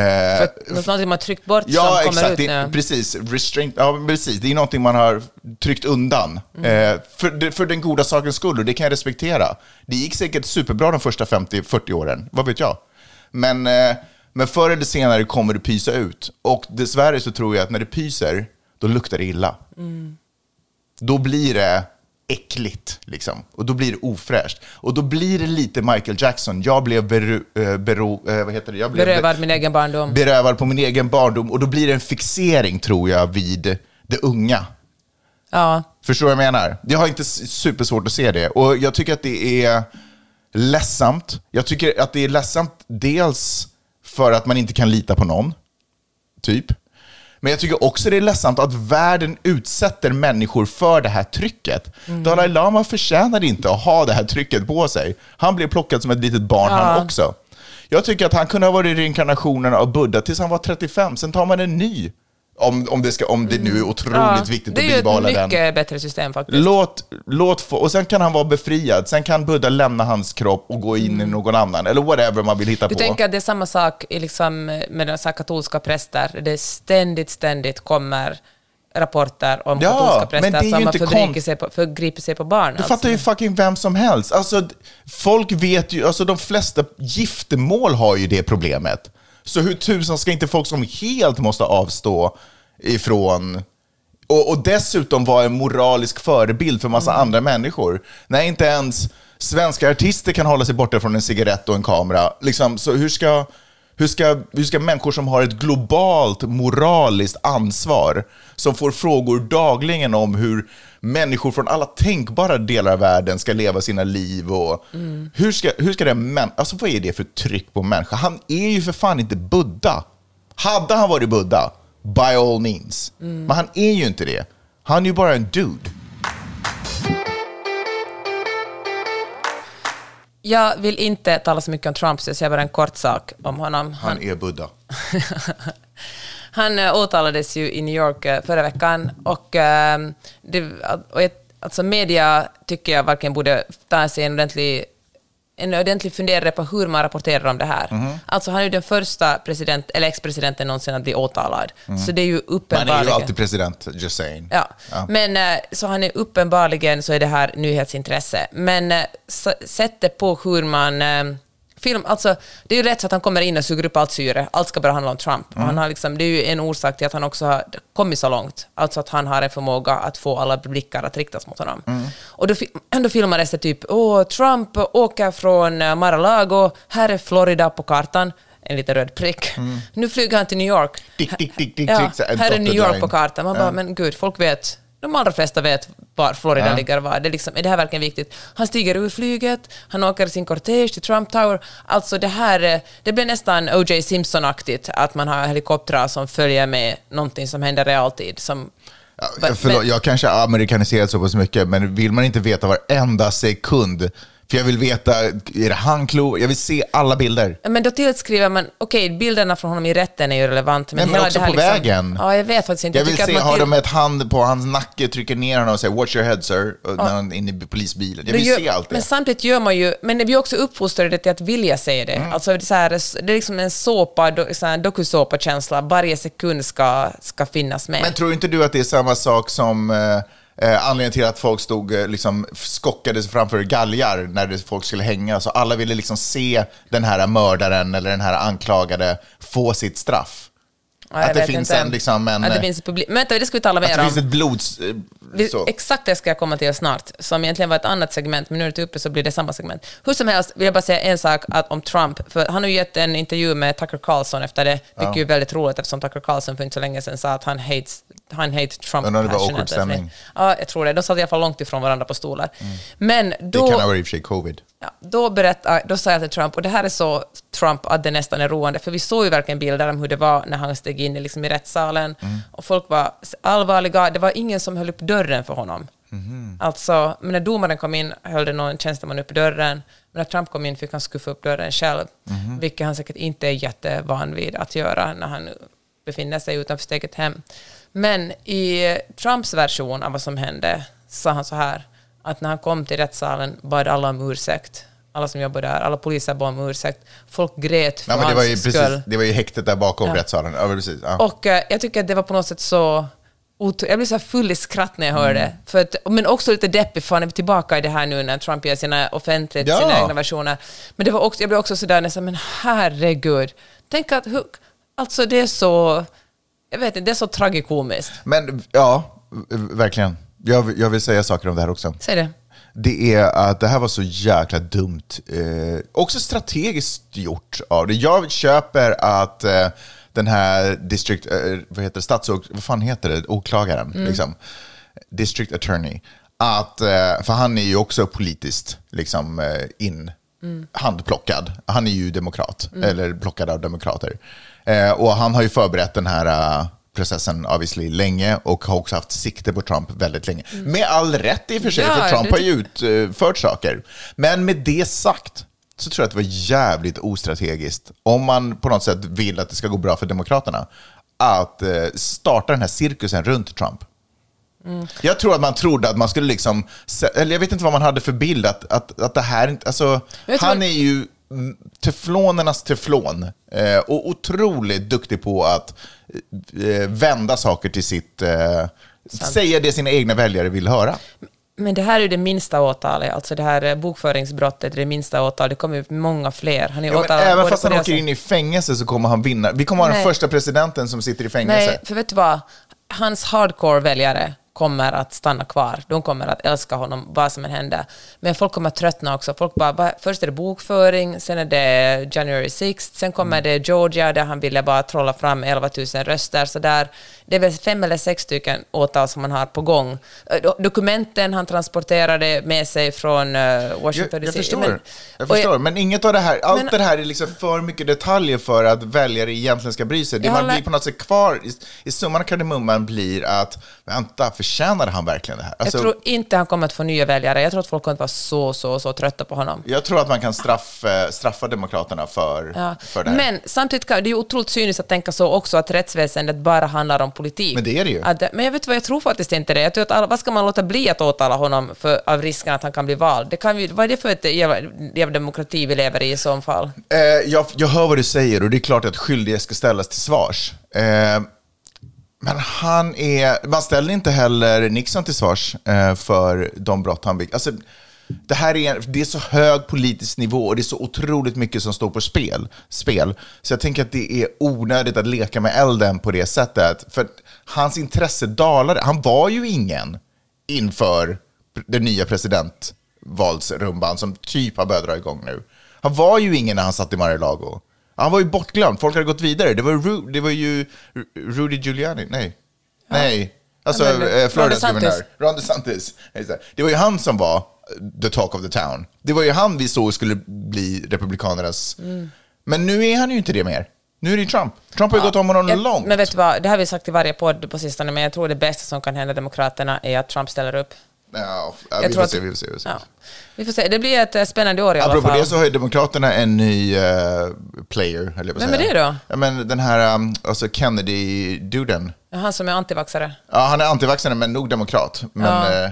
För något man tryckt bort Ja, som kommer exakt. ut nu. precis. Restraint, ja, precis. Det är någonting man har tryckt undan. Eh, för, för den goda sakens skull, och det kan jag respektera. Det gick säkert superbra de första 50-40 åren, vad vet jag. Men, eh, men förr eller senare kommer det pysa ut. Och dessvärre så tror jag att när det pyser, då luktar det illa. Då blir det äckligt, liksom. Och då blir det ofräscht. Och då blir det lite Michael Jackson. Jag blev beru, eh, bero, eh, vad heter det? Jag blev Berövad min egen barndom. berövad på min egen barndom och då blir det en fixering, tror jag, vid det unga. Ja. Förstår du vad jag menar? Jag har inte supersvårt att se det. Och jag tycker att det är ledsamt. Jag tycker att det är ledsamt dels för att man inte kan lita på någon, typ. Men jag tycker också det är ledsamt att världen utsätter människor för det här trycket. Dalai Lama förtjänar inte att ha det här trycket på sig. Han blev plockad som ett litet barn Ja. han också. Jag tycker att han kunde ha varit reinkarnationen av Buddha tills han var 35, sen tar man en ny. Om, om, det, ska, om det nu är otroligt ja. viktigt Det att är ju bibehålla ett den. mycket bättre system faktiskt. Låt, låt få, och sen kan han vara befriad. Sen kan Buddha lämna hans kropp och gå in i någon annan. Eller whatever man vill hitta Du på. tänker att det är samma sak liksom med de så katolska präster. Det ständigt, ständigt kommer rapporter om Ja, katolska det är präster som har konst- sig, på, förgriper sig på barn. Du fattar ju fucking vem som helst. Alltså, folk vet ju, alltså de flesta giftermål har ju det problemet. Så hur tusan ska inte folk som helt måste avstå ifrån och, och dessutom vara en moralisk förebild för massa andra människor. När inte ens svenska artister kan hålla sig borta från en cigarett och en kamera. Liksom, så hur ska, hur, ska, hur ska människor som har ett globalt moraliskt ansvar, som får frågor dagligen om hur människor från alla tänkbara delar av världen ska leva sina liv och hur ska, hur ska det män, alltså vad är det för tryck på människor? Han är ju för fan inte Buddha. Hade han varit Buddha, by all means. Men han är ju inte det. Han är ju bara en dude. Jag vill inte tala så mycket om Trump, så jag säger bara en kort sak om honom. Han är Buddha. *laughs* Han eh, åtalades ju i New York eh, förra veckan och, eh, det, och ett, alltså media tycker jag varken borde ta sig en ordentlig en ordentlig funderare på hur man rapporterar om det här. Mhm. Alltså han är ju den första president, eller ex-presidenten någonsin att bli åtalad. Så det är ju Man uppenbarligen... är ju alltid president, just saying. Ja. Men eh, så han är uppenbarligen så är det här nyhetsintresse. Men eh, sättet på hur man eh, film, alltså det är ju rätt så att han kommer in och suger upp allt syre. Allt ska bara handla om Trump. Och han har liksom, det är ju en orsak till att han också har kommit så långt. Alltså att han har en förmåga att få alla blickar att riktas mot honom. Och då, då filmades det typ, åh, Trump åker från eh, Mar-a-Lago, här är Florida på kartan. En liten röd prick. Nu flyger han till New York. Tick, tick, tick, Ja, här är New York på kartan. Man bara, men gud, folk vet, de allra flesta vet var Florida Ja. ligger var. Det är, liksom, är det här verkligen viktigt? Han stiger ur flyget, han åker sin kortege till Trump Tower. Alltså det här, eh, det blir nästan O.J. Simpson-aktigt, att man har helikoptrar som följer med någonting som händer realtid. Som, Ja, förlåt, men- jag kanske har amerikaniserat så pass mycket, men vill man inte veta varenda sekund? För jag vill veta, är det han klok? Jag vill se alla bilder. Men då tillskriver man, okej, bilderna från honom i rätten är ju relevant, men, Nej, men också på liksom, vägen. Ja, jag vet faktiskt inte. Jag vill tycker se, har de ett hand på hans nacke, trycker ner honom och säger “Watch your head sir” och när han är inne i polisbilen. Jag vill gör- se allt det. Men samtidigt gör man ju, men vi är också uppfostrade till att vilja se det. Mm. Alltså det, är så här, det är liksom en såpa, så här dokusåpa-känsla, varje sekund ska, ska finnas med. Men tror inte du att det är samma sak som eh, Eh, anledningen till att folk stod eh, liksom skockades framför galgar när det, folk skulle hänga. Så alla ville liksom se den här mördaren eller den här anklagade få sitt straff. Ja, att det finns inte. en, liksom en... Att det eh, finns publik... Men vänta, det ska vi tala att mer det om. finns ett blods... eh, Så. Exakt det ska jag komma till snart, som egentligen var ett annat segment, men nu är det uppe så blir det samma segment. Hur som helst vill jag bara säga en sak att, om Trump, för han har ju gett en intervju med Tucker Carlson efter det, vilket ju är väldigt roligt eftersom Tucker Carlson för inte så länge sedan sa att han hates, han hates Trump om det var awkward stämning. Ja, jag tror det. De satt i alla fall långt ifrån varandra på stolar. Men Det då... kan ha varit i och för sig covid. Ja, då, berättar, då sa jag till Trump, och det här är så Trump att det nästan är roande, för vi såg ju verkligen bilder om hur det var när han steg in i, liksom, i rättssalen, och folk var allvarliga, det var ingen som höll upp dörren för honom. Alltså, men när domaren kom in höll det någon tjänsteman upp dörren, men när Trump kom in fick han skuffa upp dörren själv, vilket han säkert inte är jättevan vid att göra när han befinner sig utanför sitt eget hem. Men i Trumps version av vad som hände sa han så här, att när han kom till rättssalen bad alla om ursäkt. Alla som jobbar där, alla poliser bad om ursäkt. Folk grät för Ja, men det, var ju hans precis, skull. det var ju häktet där bakom Ja. rättssalen. Ja, precis. Ja. Och eh, jag tycker att det var på något sätt så... Jag blev så full i skratt när jag hörde Mm. det. För att, men också lite deppig, för han är tillbaka i det här nu när Trump gör sina offentligt, Ja. sina egna versioner. Men det var också, jag blev också sådär nästan, men herregud. Tänk att, alltså det är så... Jag vet inte, det är så tragikomiskt. Men ja, verkligen. Jag, vill- jag vill säga saker om det här också. Säg det. Det är att det här var så jäkla dumt. Eh, också strategiskt gjort av det. Jag köper att eh, den här district, eh, vad heter det, statsåk, vad fan heter det, åklagaren, liksom, district attorney, att, eh, för han är ju också politiskt liksom, eh, in, handplockad. Han är ju demokrat, eller plockad av demokrater. Eh, och han har ju förberett den här eh, processen obviously länge och har också haft sikte på Trump väldigt länge. Med all rätt i och för sig, Ja, för Trump det har ju utfört saker. Men med det sagt så tror jag att det var jävligt ostrategiskt, om man på något sätt vill att det ska gå bra för Demokraterna, att eh, starta den här cirkusen runt Trump. Jag tror att man trodde att man skulle liksom, eller jag vet inte vad man hade för bild, att, att, att det här inte, alltså, han är ju mm, teflonernas teflon eh, och otroligt duktig på att eh, vända saker till sitt, eh, säga det sina egna väljare vill höra. Men det här är ju det minsta åtalet, alltså det här eh, bokföringsbrottet är det minsta åtalet. Det kommer ju många fler. Han är Ja, åtalad även fast han åker in i fängelse så kommer han vinna. Vi kommer ha den första presidenten som sitter i fängelse. Nej, för vet du vad? Hans hardcore-väljare kommer att stanna kvar. De kommer att älska honom vad som än händer. Men folk kommer att tröttna också. Folk bara, va- först är det bokföring, sen är det January 6 sen kommer Mm. det Georgia där han ville bara trolla fram 11 000 röster. Så där, det är väl fem eller sex stycken åtal som han har på gång. Eh, do- Dokumenten han transporterade med sig från eh, Jag, Washington jag DC. förstår, Men- jag förstår. men inget av det här, allt Men- det här är liksom för mycket detaljer för att väljare egentligen ska bry sig. Det Jag man blir på något sätt kvar, i, i summan av kardemumman blir att, vänta, förtjänade han verkligen det här? Alltså, jag tror inte han kommer att få nya väljare. Jag tror att folk kommer att vara så, så, så trötta på honom. jag tror att man kan straffa, straffa Demokraterna för, Ja. för det här. Men samtidigt kan det är otroligt cyniskt att tänka så också, att rättsväsendet bara handlar om politik. Men det är det ju. Att, men jag vet vad, jag tror faktiskt inte det. Jag tror att alla, vad ska man låta bli att åtala honom för, av risken att han kan bli vald? Det kan vi, vad är det för ett jävla, jävla demokrati vi lever i i så fall? Eh, jag, jag hör vad du säger och det är klart att skyldiga ska ställas till svars. Eh, men han är, man ställer inte heller Nixon till svars eh, för de brott han begick. Alltså, det här är, det är så hög politisk nivå och det är så otroligt mycket som står på spel. spel. Så jag tänker att det är onödigt att leka med elden på det sättet. För hans intresse dalade. Han var ju ingen inför den nya presidentvalsrumban som typ har börjat dra igång nu. Han var ju ingen när han satt i Mar-a-Lago. Han var ju bortglömd, folk hade gått vidare. Det var, Ru, det var ju Ru- Rudy Giuliani, nej. Nej, alltså Ja, eh, Floridas guvernör. Ron DeSantis. Det var ju han som var the talk of the town. Det var ju han vi såg skulle bli republikanernas... Mm. Men nu är han ju inte det mer. Nu är det ju Trump. Trump har ju gått om honom Jag- långt. Men vet du vad, det har vi sagt i varje podd på sistone, men jag tror det bästa som kan hända Demokraterna är att Trump ställer upp. Ja, ja, Jag vi, får att- se, vi får se. Vi får se. Ja. Vi får se. Det blir ett eh, spännande år i alla Apropå fall. det så har ju Demokraterna en ny eh, player, att Vem är det då? Ja, men den här um, alltså Kennedy-duden. Han som är antivaxare. Ja, han är antivaxxare men nog demokrat. Men, Ja.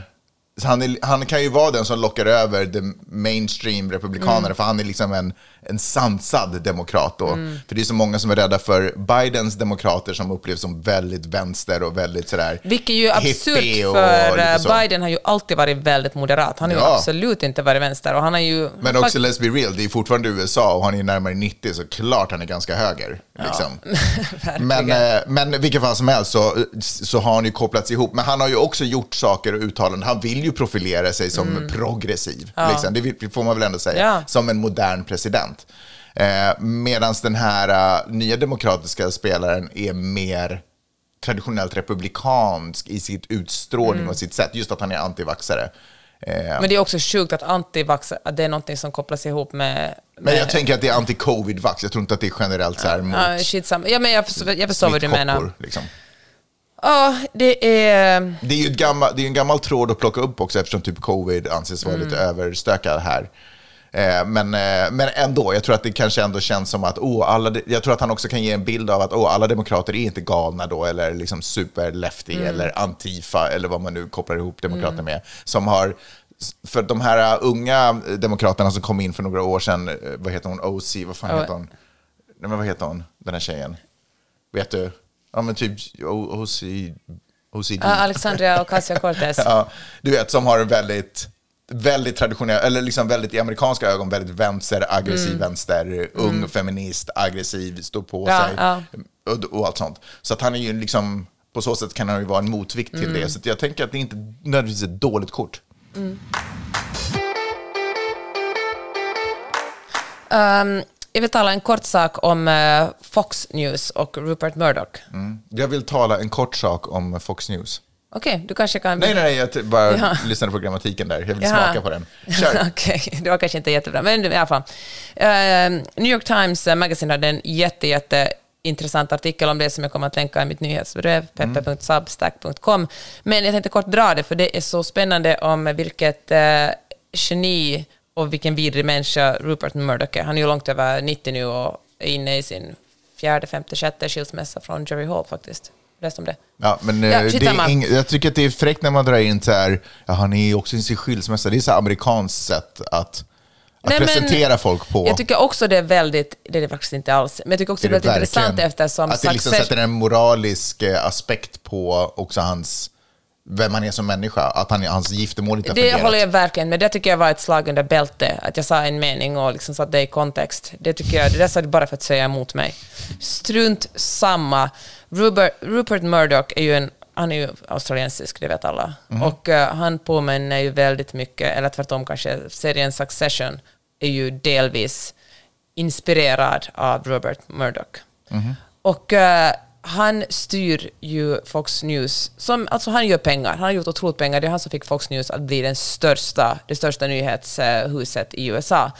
Han, är, han kan ju vara den som lockar över the mainstream republikaner, för han är liksom en, en sansad demokrat då. För det är så många som är rädda för Bidens demokrater som upplevs som väldigt vänster och väldigt sådär Vilket ju är absurt, hippie och för eh. Biden har ju alltid varit väldigt moderat. Han har ju Ja. absolut inte varit vänster. Och han har ju... Men också, let's be real, det är fortfarande USA och han är närmare 90, så klart han är ganska höger. Liksom. *laughs* men, eh, men vilket fall som helst så, så har han ju kopplats ihop. Men han har ju också gjort saker och uttalanden. Han vill ju profilera sig som progressiv. Liksom. Det vill- får man väl ändå säga. Ja. Som en modern president. Eh, Medan den här eh, nya demokratiska spelaren är mer traditionellt republikansk i sitt utstrålning och sitt sätt. Just att han är antivaxare. Eh, Men det är också sjukt att antivax, att det är någonting som kopplas ihop med... Men jag tänker att det är anti-covid-vax. Jag tror inte att det är generellt så här mot Ja, skitsamma. Ja, men jag förstår, jag förstår vad du menar. Liksom. Ja, det är... Det är ju gammal, det är en gammal tråd att plocka upp också eftersom typ covid anses vara Mm. lite överstökad här. Eh, men, eh, men ändå, jag tror att det kanske ändå känns som att, oh, alla, jag tror att han också kan ge en bild av att oh, alla demokrater är inte galna då, eller liksom super-lefty, Mm. eller antifa, eller vad man nu kopplar ihop demokrater med, som har för de här uh, unga demokraterna som kom in för några år sedan, eh, vad heter hon, OC, vad fan Ja. heter hon? Nej, men vad heter hon, den här tjejen? Vet du? Ja, men typ OC, OCD. Ja, Alexandria Ocasio-Cortez. *laughs* Ja, du vet, som har en väldigt, väldigt traditionell, eller liksom väldigt i amerikanska ögon, väldigt vänster, aggressiv vänster, ung feminist, aggressiv, står på Ja, sig ja. Och, och allt sånt. Så att han är ju liksom, på så sätt kan han ju vara en motvikt till det. Så jag tänker att det inte nödvändigtvis är ett dåligt kort. Um, jag vill tala en kort sak om eh, Fox News och Rupert Murdoch. Jag vill tala en kort sak om Fox News. Okej, du kanske kan... Nej, nej, nej, jag bara Ja. lyssnade på grammatiken där. Jag vill Jaha. smaka på den. Kör. *laughs* Okej, det var kanske inte jättebra, men i alla fall. Eh, New York Times eh, Magazine hade en jätte, jätte intressant artikel om det som jag kommer att länka i mitt nyhetsbrev, peppe.substack.com. Men jag tänkte kort dra det, för det är så spännande om vilket eh, geni och vilken vidrig människa Rupert Murdoch är. Han är ju långt över 90 nu och är inne i sin fjärde, femte, sjätte skilsmässa från Jerry Hall faktiskt. Läste om det. Ja, men Ja, eh, det är ing- jag tycker att det är fräckt när man drar in så här, ja, han är ju också i sin skilsmässa. Det är så här amerikanskt sätt att, att Nej, presentera folk på. Jag tycker också det är väldigt, det är det faktiskt inte alls, men jag tycker också det är väldigt intressant eftersom Att det liksom sätter en moralisk eh, aspekt på också hans, vem han är som människa. Att han, hans giftermål inte har Det fungerat. håller jag verkligen med. Det tycker jag var ett slag under bälte, att jag sa en mening och liksom satte det i kontext. Det tycker jag, det där sa jag bara för att säga emot mig. Strunt samma. Rupert, Rupert Murdoch är ju en han är ju australiensisk, det vet alla. Och eh, han påminner ju väldigt mycket, eller tvärtom kanske, serien Succession är ju delvis inspirerad av Robert Murdoch. Och eh, han styr ju Fox News, som, alltså han gör pengar, han har gjort otroligt pengar, det är han som fick Fox News att bli den största, det största nyhetshuset i USA.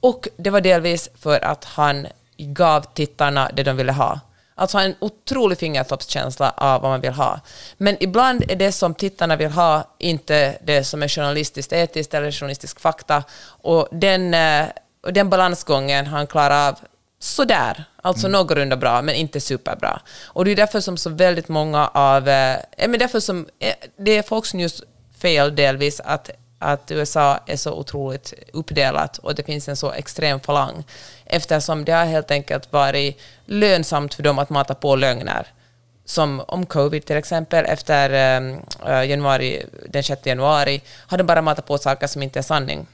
Och det var delvis för att han gav tittarna det de ville ha. Alltså en otrolig fingertoppskänsla av vad man vill ha. Men ibland är det som tittarna vill ha inte det som är journalistiskt etiskt eller journalistisk fakta. Och den, eh, och den balansgången han klarar av sådär, alltså någorlunda bra, men inte superbra. Och det är därför som så väldigt många av... Eh, eh, men därför som, eh, det är Fox News fel delvis att att USA är så otroligt uppdelat och det finns en så extrem falang eftersom det har helt enkelt varit lönsamt för dem att mata på lögner. Som om covid till exempel, efter eh, januari, den 6 januari har de bara matat på saker som inte är sanning.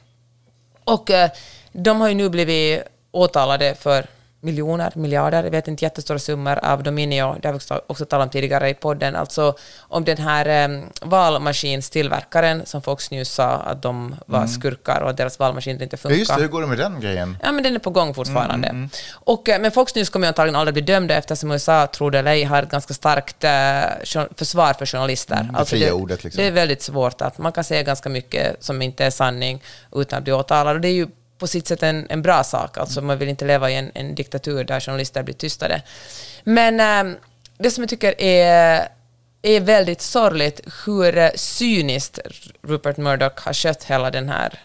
Och eh, de har ju nu blivit åtalade för miljoner, miljarder, jag vet inte, jättestora summor av Dominio, det har vi också, också talat om tidigare i podden, alltså om den här eh, valmaskinstillverkaren som Fox News sa att de var skurkar och att deras valmaskiner inte Ja, funkar. just det, hur går det med den grejen? Ja, men den är på gång fortfarande. Mm, Och, eh, men Fox News kommer ju antagligen aldrig bli dömda eftersom USA, tror det eller ej, har ett ganska starkt jour- försvar för journalister. Mm, det fria det, ordet, liksom. det är väldigt svårt att man kan säga ganska mycket som inte är sanning utan att bli åtalad. Och det är ju på sitt sätt en, en bra sak. Alltså man vill inte leva i en, en diktatur där journalister blir tystade. Men eh, det som jag tycker är är väldigt sorgligt hur cyniskt Rupert Murdoch har skött hela den här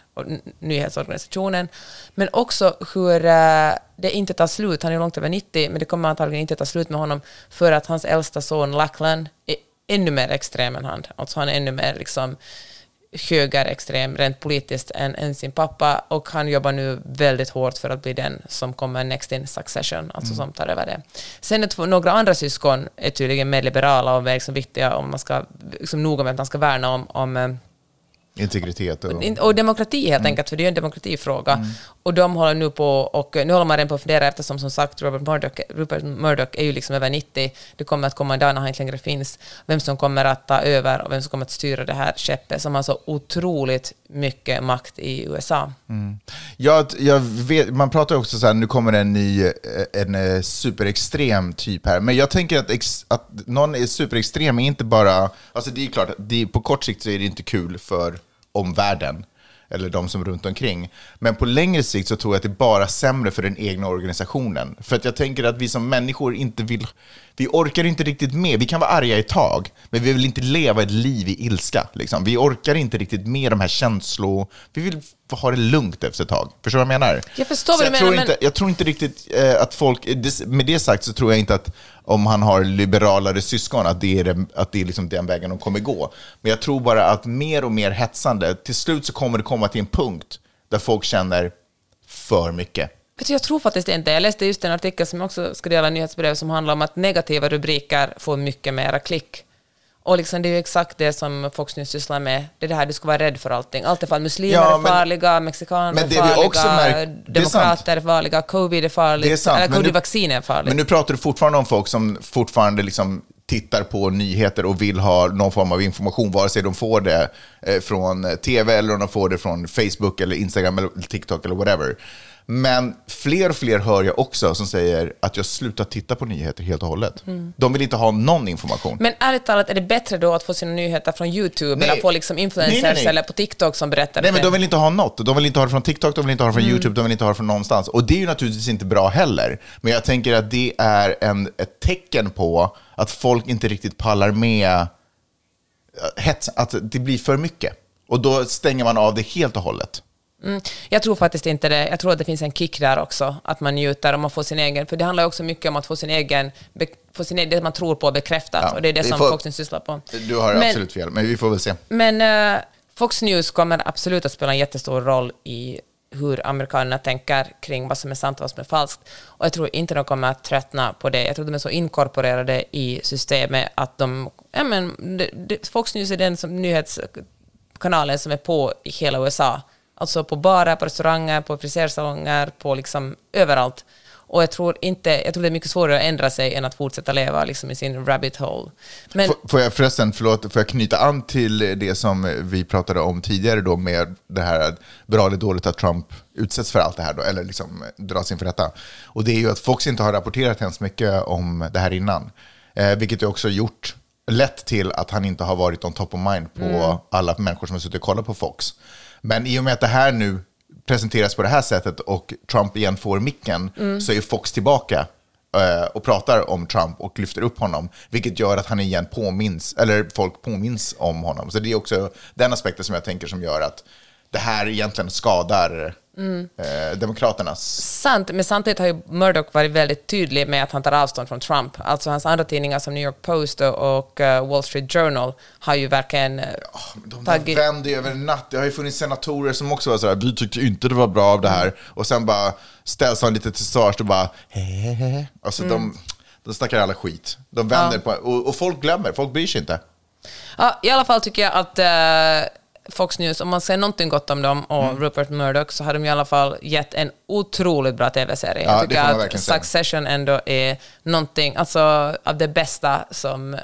nyhetsorganisationen, men också hur eh, det inte tar slut. Han är långt över 90, men det kommer antagligen inte ta slut med honom för att hans äldsta son Lachlan är ännu mer extrem än han. Alltså han är ännu mer liksom högerextrem rent politiskt än, än sin pappa och han jobbar nu väldigt hårt för att bli den som kommer next in succession, alltså som tar över det. Sen är två, några andra syskon är tydligen mer liberala och är liksom viktiga om man ska, liksom noga med att man ska värna om, om eh, Integritet och... och demokrati helt enkelt, för det är ju en demokratifråga. Och de håller nu på, och nu håller man redan på att fundera eftersom som sagt Robert Murdoch, Rupert Murdoch är ju liksom över 90. Det kommer att komma en dag när han inte längre finns. Vem som kommer att ta över och vem som kommer att styra det här skeppet som har så otroligt mycket makt i USA. Jag, jag vet, man pratar också så här, nu kommer en ny, eh, en eh, superextrem typ här. Men jag tänker att, ex, att någon är superextrem är inte bara, alltså det är klart, det, på kort sikt så är det inte kul för omvärlden eller de som är runt omkring. Men på längre sikt så tror jag att det är bara sämre för den egna organisationen. För att jag tänker att vi som människor inte vill, vi orkar inte riktigt med. Vi kan vara arga ett tag, men vi vill inte leva ett liv i ilska. Liksom. Vi orkar inte riktigt med de här känslor... Vi vill ha det lugnt efter ett tag. Förstår du vad jag menar? Jag förstår Så vad du jag tror men- Inte, jag tror inte riktigt eh, att folk... Med det sagt så tror jag inte att om han har liberalare syskon, att det är, den, att det är liksom den vägen de kommer gå. Men jag tror bara att mer och mer hetsande, till slut så kommer det komma till en punkt där folk känner för mycket. Jag tror faktiskt inte. Jag läste just en artikel som jag också ska dela nyhetsbrev som handlar om att negativa rubriker får mycket mera klick. Och liksom, det är ju exakt det som Fox News sysslar med. Det är det här, du ska vara rädd för allting. Allt är farligt. Muslimer Ja, är men- farliga, mexikaner men är det vi farliga, också märk- det är demokrater är farliga, covid är farligt, Det är sant, eller men nu- covid-vaccin är farligt. Men nu pratar du fortfarande om folk som fortfarande liksom tittar på nyheter och vill ha någon form av information, vare sig de får det eh, från tv eller om de får det från Facebook eller Instagram eller TikTok eller whatever. Men fler och fler hör jag också som säger att jag slutar titta på nyheter helt och hållet. Mm. De vill inte ha någon information. Men ärligt talat, är det bättre då att få sina nyheter från YouTube Nej. eller få liksom influencers Nej, nej, eller på TikTok som berättar Nej, men de vill inte ha något. De vill inte ha det från TikTok, de vill inte ha det från YouTube, de vill inte ha det från någonstans. Och det är ju naturligtvis inte bra heller. Men jag tänker att det är en, ett tecken på att folk inte riktigt pallar med eh, hets, att det blir för mycket. Och då stänger man av det helt och hållet. Mm. Jag tror faktiskt inte det. Jag tror att det finns en kick där också, att man njuter och man får sin egen... För det handlar också mycket om att få sin egen... Få sin egen det man tror på bekräftat, Ja, och det är det som får- Fox News sysslar på. Du har Men- absolut fel, men vi får väl se. Men eh, Fox News kommer absolut att spela en jättestor roll i hur amerikanerna tänker kring vad som är sant och vad som är falskt. Och jag tror inte de kommer att tröttna på det. Jag tror de är så inkorporerade i systemet att de... Ja, men, Fox News är den som, nyhetskanalen som är på i hela USA. Alltså på barer, på restauranger, på frisersalonger, på liksom överallt. Och jag tror, inte, jag tror det är mycket svårare att ändra sig än att fortsätta leva liksom i sin rabbit hole. Men, Får- jag förresten, förlåt, får jag knyta an till det som vi pratade om tidigare då med det här bra eller dåligt att Trump utsätts för allt det här då, eller liksom dras inför detta. Och det är ju att Fox inte har rapporterat hemskt mycket om det här innan. Eh, vilket ju också gjort, lett till att han inte har varit on top of mind på alla människor som har suttit och kollat på Fox. Men i och med att det här nu presenteras på det här sättet och Trump igen får micken så är Fox tillbaka eh, och pratar om Trump och lyfter upp honom, vilket gör att han igen påminns, eller folk påminns om honom. Så det är också den aspekten som jag tänker som gör att det här egentligen skadar eh, Demokraternas... Sant, men samtidigt har ju Murdoch varit väldigt tydlig med att han tar avstånd från Trump. Alltså hans andra tidningar som New York Post och, eh, Wall Street Journal har ju verkligen uh, De där tagit... vänder ju över en natt. Det har ju funnits senatorer som också var så här, vi tyckte inte det var bra av det här. Och sen bara ställs han lite till svars och bara, hehehe. Alltså de, de snackar alla skit. De vänder på, och, och folk glömmer, folk bryr sig inte. Ja, I alla fall tycker jag att eh, Fox News, om man säger någonting gott om dem och Mm. Rupert Murdoch, så har de i alla fall gett en otroligt bra tv-serie. Ja, jag tycker att verkligen säga. Succession ändå är någonting, alltså av det bästa som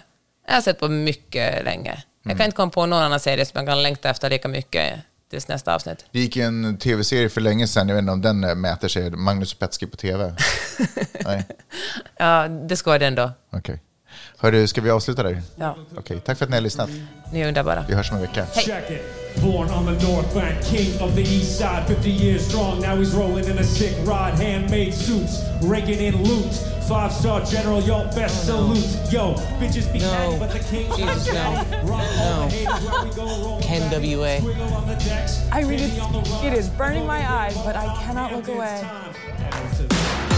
jag har sett på mycket länge. Jag Mm. kan inte komma på någon annan serie som jag kan längta efter lika mycket tills nästa avsnitt. Det gick en tv-serie för länge sedan, jag vet inte om den eh, mäter sig, Magnus Petski på tv. *laughs* Nej, Ja, det ska den då. okej. Hörru, ska vi avsluta där? Ja, Okej, tack för att ni har lyssnat. ni är underbara. Vi hörs om en vecka. Check it. Born on the North Bank, king of the East Side, 50 years strong. Now he's rolling in a sick rod, handmade suits, raking in loot. Five star general, yo, best salute. Yo, bitches be No. mad, but the king Jesus, no. Rock all the haters where we go, roll Ken back. W.A.. Squiggle on the decks. I read Baby on the it. It is burning my eyes, but I cannot look away. time.